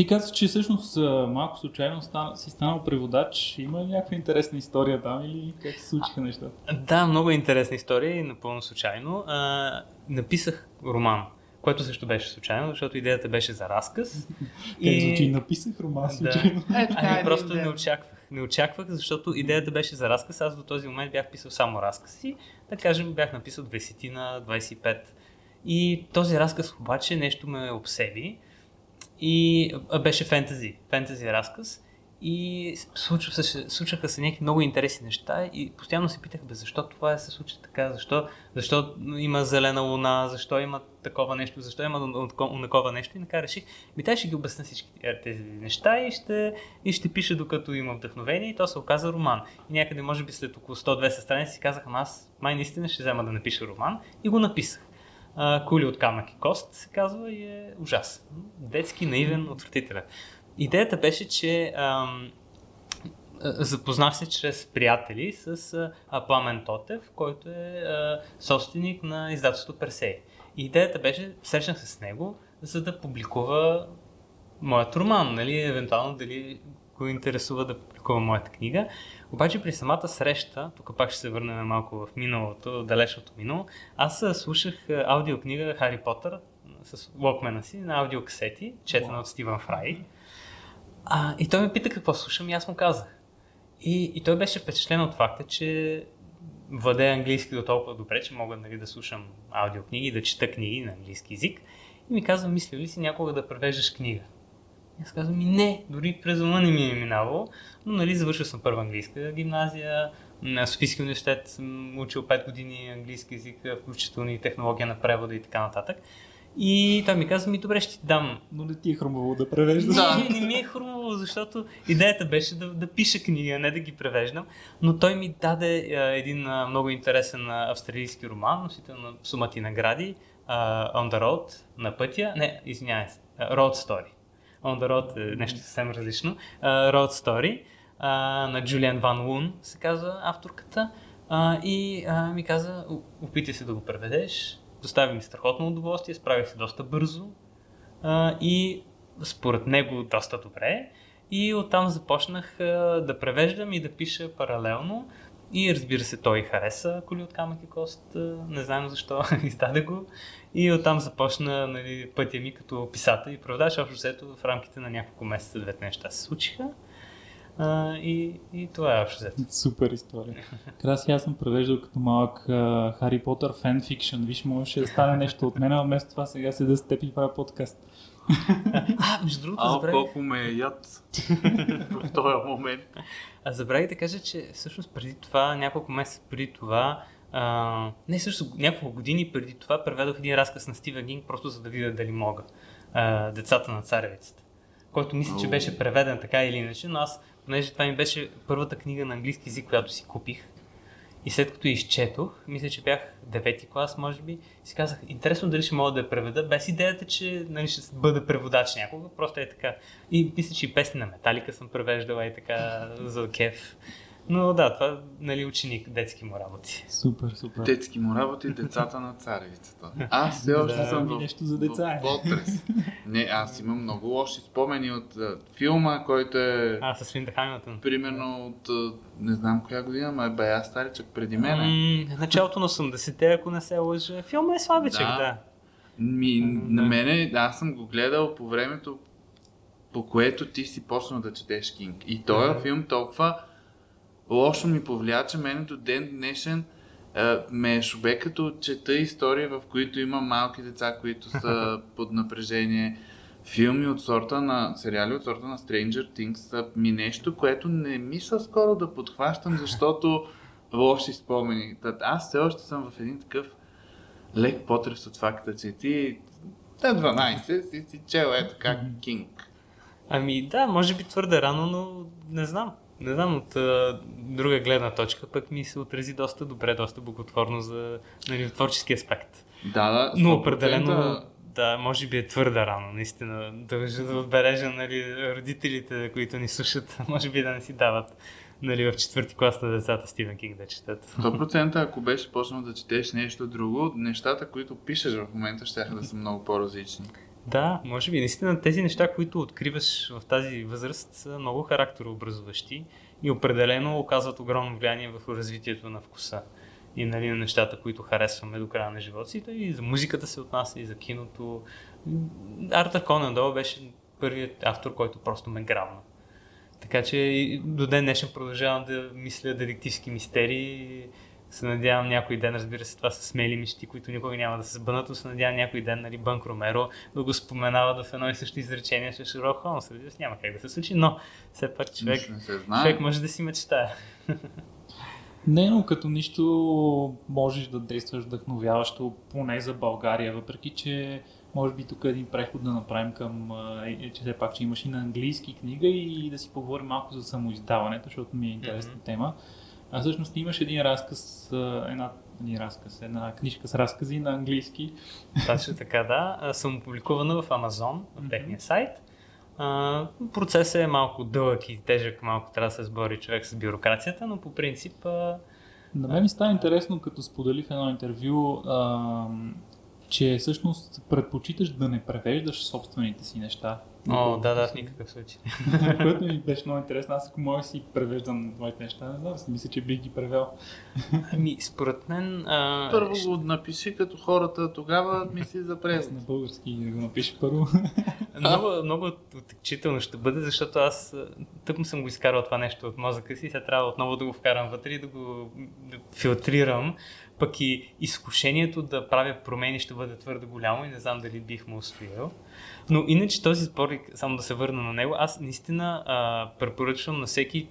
Ти казваш, че всъщност малко случайно си станал преводач. Има ли някаква интересна история там или как се случиха нещата? Да, много интересна история и напълно случайно. А, написах роман, което също беше случайно, защото идеята беше за разказ. и... звучи, написах роман случайно. Да. Е, така, ами, просто не очаквах. Не очаквах, защото идеята беше за разказ. Аз до този момент бях писал само разкази. Да кажем, бях написал 20 на 25. И този разказ обаче нещо ме обсеби и беше фентази, фентази разказ. И случва случваха се някакви много интересни неща и постоянно се питах, бе, защо това се случи така, защо, защо има зелена луна, защо има такова нещо, защо има такова нещо и накрая реших, ми ще ги обясня всички тези неща и ще, и ще пиша докато има вдъхновение и то се оказа роман. И някъде, може би след около 100-200 страници си казах, аз май наистина ще взема да напиша роман и го написах. Кули от камък и кост се казва и е ужас. Детски, наивен, отвратителен. Идеята беше, че ам, запознах се чрез приятели с а, Пламен Тотев, който е а, собственик на издателството Персей. И идеята беше, срещнах се с него, за да публикува моят роман, нали, евентуално дали го интересува да публикува моята книга. Обаче при самата среща, тук пак ще се върнем малко в миналото, далечното минало, аз слушах аудиокнига Хари Потър с локмена си на аудиокасети, четена wow. от Стивън Фрай. А, и той ме пита какво слушам и аз му казах. И, и той беше впечатлен от факта, че владея английски до толкова добре, че мога нали, да слушам аудиокниги да чета книги на английски язик. И ми казва, мисля ли си някога да превеждаш книга? И аз казвам, ми не, дори през ума не ми е минало, но нали, завършил съм първа английска гимназия, на Софийския университет съм учил 5 години английски язик, включително и технология на превода и така нататък. И той ми каза, ми добре, ще ти дам. Но не ти е хрумвало да превеждаш. Да, не, не ми е хрумвало, защото идеята беше да, да пиша книга, не да ги превеждам. Но той ми даде а, един а, много интересен а, австралийски роман, носител на сумати награди, а, On the Road, на пътя. Не, извинявай се, Road Story. On the Road е нещо съвсем различно. Uh, Road Story uh, на Джулиан Ван Лун се казва авторката. Uh, и uh, ми каза, опитай се да го преведеш, достави ми страхотно удоволствие, справих се доста бързо а, и според него доста добре. И оттам започнах а, да превеждам и да пиша паралелно. И разбира се, той хареса коли от камък и кост, не знам защо, издаде го. И оттам започна нали, пътя ми като писател и преводач. Общо взето в рамките на няколко месеца двете неща се случиха. А, и, и това е общо взето. Супер история. Краси, аз съм превеждал като малък Хари Потър фенфикшн. Виж, можеше да стане нещо от мен, а вместо това сега седа с теб и правя подкаст. а, между другото, а, забравих... колко ме е яд в този момент. А забравих да кажа, че всъщност преди това, няколко месеца преди това, а, не също няколко години преди това, преведох един разказ на Стивен Гинг, просто за да видя дали мога. А, Децата на царевицата. Който мисля, че беше преведен така или иначе, но аз понеже това ми беше първата книга на английски язик, която си купих. И след като изчетох, мисля, че бях девети клас, може би, си казах, интересно дали ще мога да я преведа, без идеята, че нали, ще бъда преводач някога, просто е така. И мисля, че и песни на Металика съм превеждала и така за кеф. Но да, това нали, ученик, детски му работи. Супер, супер. Детски му работи, децата на царевицата. Аз все още да, съм в, нещо за деца. в потрес. Не, аз имам много лоши спомени от uh, филма, който е... А, с Линда Хамилтън. Примерно от, uh, не знам коя година, ма е бая старичък преди мене. Mm, началото на 80-те, ако не се лъжа. Филма е слабичък, да. да. Ми, на мене, аз съм го гледал по времето, по което ти си почнал да четеш Кинг. И този mm-hmm. филм толкова лошо ми повлия, че мен до ден днешен а, ме е шубе като чета истории, в които има малки деца, които са под напрежение. Филми от сорта на, сериали от сорта на Stranger Things ми нещо, което не мисля скоро да подхващам, защото лоши спомени. Аз все още съм в един такъв лек потрес от факта, че ти на 12 си си чел ето как Кинг. Ами да, може би твърде рано, но не знам не знам, от а, друга гледна точка, пък ми се отрази доста добре, доста благотворно за нали, творчески аспект. Да, да. 100%... Но определено, да, може би е твърде рано, наистина. Дължа да отбележа нали, родителите, които ни слушат, може би да не си дават нали, в четвърти клас на децата Стивен Кинг да четат. 100% ако беше почнал да четеш нещо друго, нещата, които пишеш в момента, ще да са много по-различни. Да, може би. Наистина тези неща, които откриваш в тази възраст са много характерообразуващи и определено оказват огромно влияние върху развитието на вкуса и нали, на нещата, които харесваме до края на живота си. И за музиката се отнася, и за киното. Артър Конан Дол беше първият автор, който просто ме грабна. Така че до ден днешен продължавам да мисля детективски мистерии се надявам някой ден, разбира се, това са смели мечти, които никога няма да се сбънат, но се надявам някой ден, нали, Бънк Ромеро да го споменава в едно и също изречение с Шерлок Холмс. Разбира се, няма как да се случи, но все пак човек, човек може да си мечтае. Не, но като нищо можеш да действаш вдъхновяващо, поне за България, въпреки че може би тук един преход да направим към, е, че все пак, че имаш и на английски книга и да си поговорим малко за самоиздаването, защото ми е интересна mm-hmm. тема. А всъщност имаш един разказ, една, един разказ, една книжка с разкази на английски. Точно така, да. Съм публикувана в Amazon, в техния сайт. процесът е малко дълъг и тежък, малко трябва да се сбори човек с бюрокрацията, но по принцип... На мен ми става интересно, като сподели в едно интервю, че всъщност предпочиташ да не превеждаш собствените си неща, О, да, да, в никакъв случай. Което ми беше много интересно. Аз ако мога си превеждам моите неща, не знам, си мисля, че бих ги превел. Ами, според мен... А... Първо го напиши като хората, тогава мисли за превод. на български да го напиша първо. Много, много отекчително ще бъде, защото аз тъкмо съм го изкарал това нещо от мозъка си, сега трябва отново да го вкарам вътре и да го филтрирам. Пък и изкушението да правя промени ще бъде твърде голямо и не знам дали бих му устоял. Но иначе този сборник, само да се върна на него, аз наистина а, препоръчвам на всеки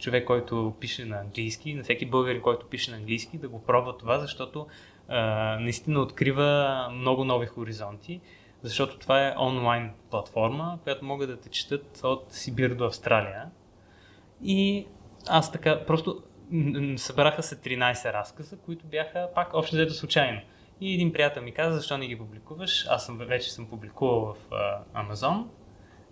човек, който пише на английски, на всеки българин, който пише на английски, да го пробва това, защото а, наистина открива много нови хоризонти, защото това е онлайн платформа, която могат да те четат от Сибир до Австралия. И аз така, просто събраха се 13 разказа, които бяха пак общо взето случайно. И един приятел ми каза, защо не ги публикуваш? Аз съм, вече съм публикувал в а, Amazon.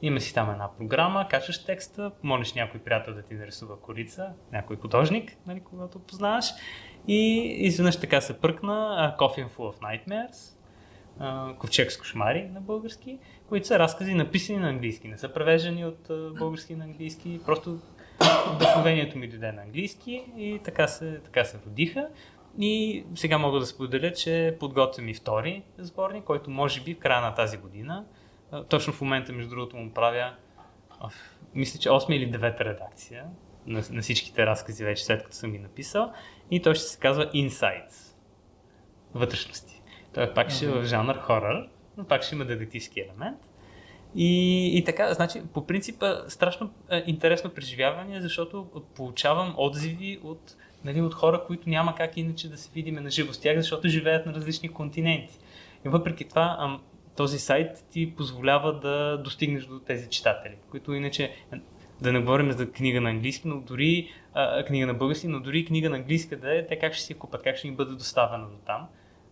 Има си там една програма, качваш текста, молиш някой приятел да ти нарисува корица, някой художник, нали, когато познаваш. И изведнъж така се пръкна Coffin Full of Nightmares, Ковчег с кошмари на български, които са разкази написани на английски, не са превеждани от български на английски, просто вдъхновението ми дойде на английски и така се, така се родиха. И сега мога да споделя, че подготвям и втори сборник, който може би в края на тази година, точно в момента, между другото, му правя, мисля, че 8 или 9 редакция на, на всичките разкази вече след като съм ги написал и той ще се казва Insights. Вътрешности. Той пак ще е в жанр хорър, но пак ще има детективски елемент. И, и така, значи, по принцип, страшно а, интересно преживяване, защото получавам отзиви от, нали, от хора, които няма как иначе да се видим на живо с тях, защото живеят на различни континенти. И въпреки това, този сайт ти позволява да достигнеш до тези читатели, които иначе, да не говорим за книга на английски, но дори а, книга на български, но дори книга на английски да е, те как ще си я купат, как ще им бъде доставена до там.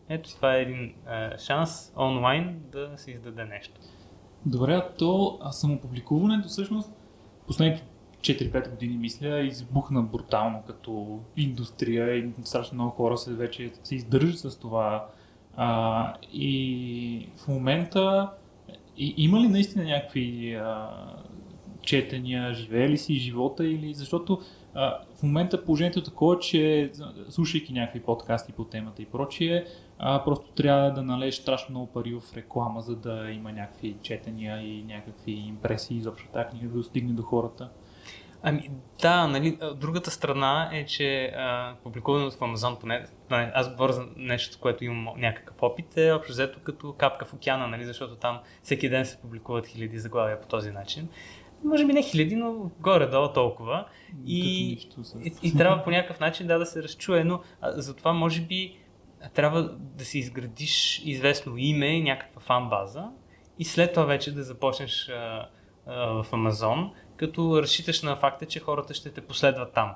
Ето това е един а, шанс онлайн да се издаде нещо. Добре, а то а самопубликуването всъщност последните 4-5 години, мисля, избухна брутално като индустрия и страшно много хора се вече се издържат с това. А, и в момента и, има ли наистина някакви а, четения, живее ли си живота или защото а, в момента положението е такова, че слушайки някакви подкасти по темата и прочие, а, просто трябва да налееш страшно много пари в реклама, за да има някакви четения и някакви импресии изобщо тази книга да достигне до хората. Ами да, нали, другата страна е, че а, публикуването в Амазон, поне, поне аз говоря за нещо, което имам някакъв опит, е общо взето като капка в океана, нали, защото там всеки ден се публикуват хиляди заглавия по този начин. Може би не хиляди, но горе-долу толкова. И, нищо, и, и трябва по някакъв начин да, да се разчуе, но а, затова може би трябва да си изградиш известно име някаква фан база и след това вече да започнеш а, а, в Амазон, като разчиташ на факта, че хората ще те последват там.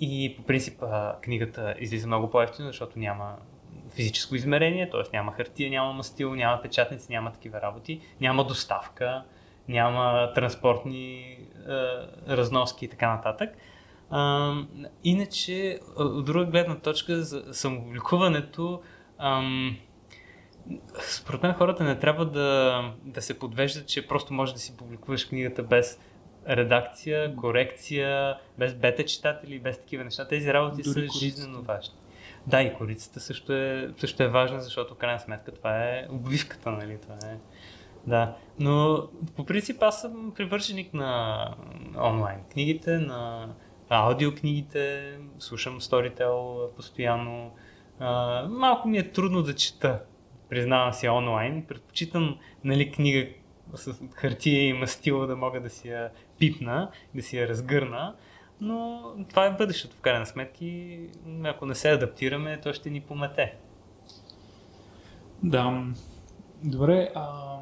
И по принцип а, книгата излиза много по-ефтино, защото няма физическо измерение, т.е. няма хартия, няма мастил, няма печатници, няма такива работи, няма доставка, няма транспортни а, разноски и така нататък. А, иначе, от друга гледна точка, за самопубликуването, ам, според мен хората не трябва да, да се подвеждат, че просто можеш да си публикуваш книгата без редакция, корекция, без бета читатели, без такива неща. Тези работи Дори са корицата. жизненно важни. Да, и корицата също е, също е важна, защото в крайна сметка това е обвивката, нали? Това е... Да, но по принцип аз съм привърженик на онлайн книгите, на аудиокнигите, слушам Storytel постоянно. А, малко ми е трудно да чета, признавам си онлайн. Предпочитам нали, книга с хартия и мастило да мога да си я пипна, да си я разгърна. Но това е бъдещето в крайна сметка и ако не се адаптираме, то ще ни помете. Да. Добре, а,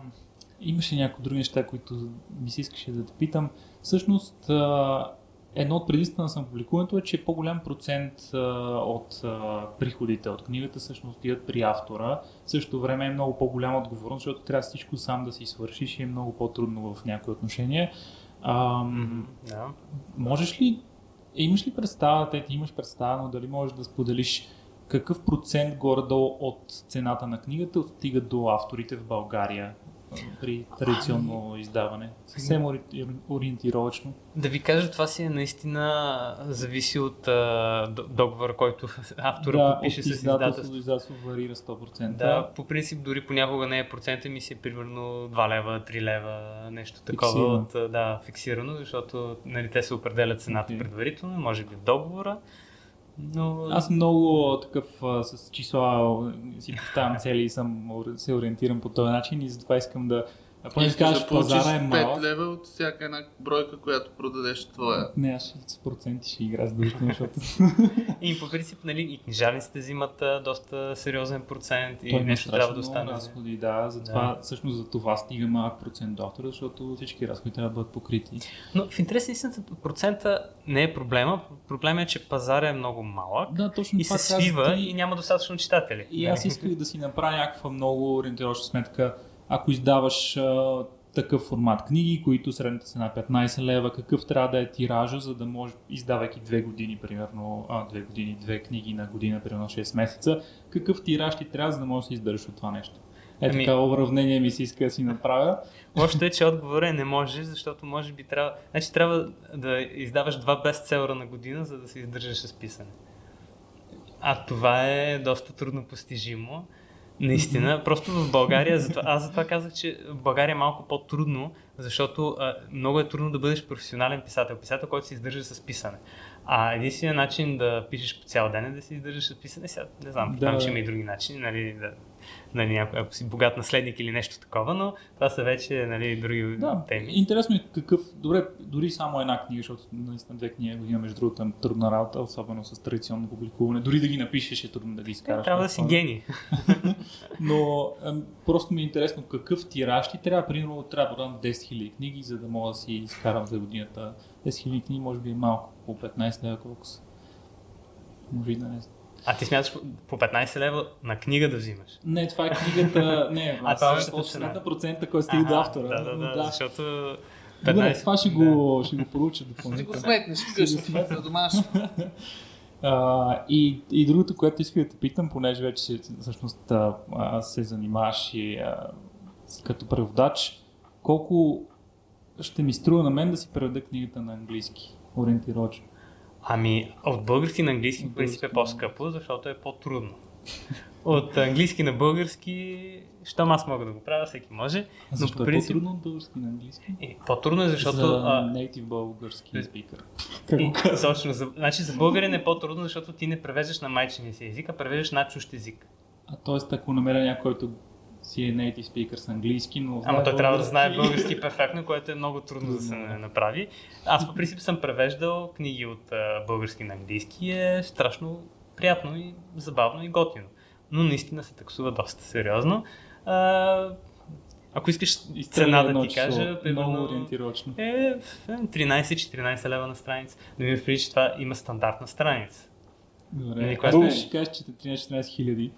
имаше някои други неща, които ми се искаше да те питам. Всъщност, а, едно от предимствата на самопубликуването е, че по-голям процент а, от а, приходите от книгата всъщност отиват при автора. В същото време е много по-голяма отговорност, защото трябва всичко сам да си свършиш и е много по-трудно в някои отношения. А, Да. Можеш ли, имаш ли представа, те ти имаш представа, но дали можеш да споделиш какъв процент горе-долу от цената на книгата отстига до авторите в България? При традиционно издаване. Съвсем ори- ориентировачно. Да ви кажа, това си е наистина зависи от а, д- договора, който автора да, подпише с издателство до издателство варира 100%. Да, по принцип дори понякога не е процента ми си е примерно 2 лева, 3 лева, нещо такова. Фиксирано. От, а, да, фиксирано, защото нали, те се определят цената Окей. предварително, може би в договора. Но Аз много такъв а, с числа, си поставям цели и съм, се ориентирам по този начин и затова искам да... А понеже Искаш кажеш, да получиш пазара е 5 малък. лева от всяка една бройка, която продадеш твоя. Не, аз ще с проценти ще игра задължително, защото И по принцип, нали, и книжарниците взимат а, доста сериозен процент и той нещо трябва да остане. разходи, да, затова, всъщност за това стига малък процент до автора, защото всички разходи трябва да бъдат покрити. Но в интерес на истината процента не е проблема. Проблема е, че пазара е много малък Да, точно и това се свива ти. и няма достатъчно читатели. И аз исках да си направя някаква много ориентировъчна сметка. Ако издаваш а, такъв формат книги, които средната цена е 15 лева, какъв трябва да е тиража, за да може, издавайки две години, примерно, а, две години, две книги на година, примерно 6 месеца, какъв тираж ти трябва, за да можеш да се издържаш от това нещо. Е, Ами- така уравнение ми се иска да си направя. Лошото е, че отговорът е не може, защото може би трябва... Значи трябва да издаваш два бестселъра на година, за да се издържаш с писане. А това е доста трудно постижимо. Наистина, просто в България, затова, аз затова казах, че в България е малко по-трудно, защото а, много е трудно да бъдеш професионален писател, писател, който се издържа с писане. А единственият начин да пишеш по цял ден е да се издържаш с писане. Сега не знам, Да. там че има и други начини, нали, да, нали, някой- ако си богат наследник или нещо такова, но това са вече нали, други Да, теми. интересно е какъв, добре, дори само една книга, защото наистина две книги година, между другото, е трудна работа, особено с традиционно публикуване. Дори да ги напишеш е трудно да ги изкараш. Трябва да си гений. Но ем, просто ми е интересно какъв тираж ти трябва. Примерно трябва да продам 10 000 книги, за да мога да си изкарам за годината. 10 000 книги може би е малко, по 15 лева колко са. Може и да не. А ти смяташ по- по 15 лева на книга да взимаш. Не, това е книгата. Не, А, това е цена. процента, който стига до автора. Да, да, Но да, защото Добре, 15 това ще го, ще го поруча Ще го допълнително. сметнеш вкъщи за домашно. А, и, и другото, което исках да те питам, понеже вече всъщност а, се занимаваш и а, като преводач, колко ще ми струва на мен да си преведа книгата на английски, ориентировачно? Ами, от български на английски в принцип е по-скъпо, защото е по-трудно. От английски на български, щом аз мога да го правя, всеки може. А защо по е принцип, по-трудно от български на английски? е, по-трудно е, защото... за а, native български е, спикър. И, точно. За, значи за българин е по-трудно, защото ти не превеждаш на майчиния си език, а превеждаш на чужд език. А т.е. ако намеря някой, който си е native speaker с английски, но Ама той трябва да знае български. перфектно, което е много трудно да се да. направи. Аз по принцип съм превеждал книги от а, български на английски и е страшно приятно и забавно и готино. Но наистина се таксува доста сериозно. А, ако искаш цена да ти число, кажа, Много примерно ориентировачно. е в- 13-14 лева на страница. Но ми предвид, че това има стандартна страница. Добре. Нали, Аз която не е- ще кажеш, че е 13-14 хиляди.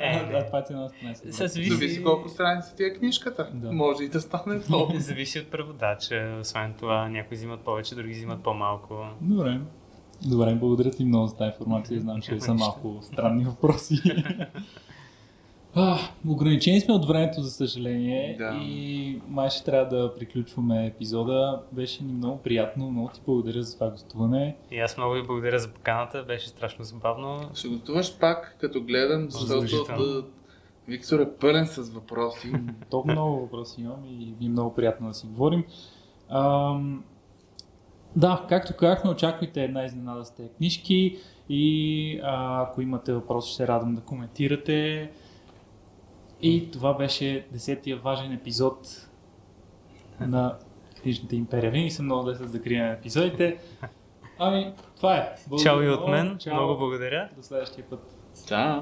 Е, А, а това е цена на 13. С зависи, Зависи колко страници ти е книжката. Да. Може и да стане по. зависи от преводача. Освен това, някои взимат повече, други взимат по-малко. Добре. Добре, благодаря ти много за тази информация. Знам, че са малко странни въпроси. А, ограничени сме от времето, за съжаление. Да. И май ще трябва да приключваме епизода. Беше ни много приятно. Много ти благодаря за това гостуване. И аз много ви благодаря за поканата, беше страшно забавно. Ще гостуваш пак, като гледам, защото Виктор е пълен с въпроси. Толкова много въпроси имам и ми е много приятно да си говорим. Ам, да, както казахме, очаквайте една изненада с тези книжки и а, ако имате въпроси, ще се радвам да коментирате. И това беше десетия важен епизод на Книжната империя. Винаги съм много лесен за закриване на епизодите. Ами, това е. Чао и Благодаря от мен, Чао. много благодаря. До следващия път. Чао!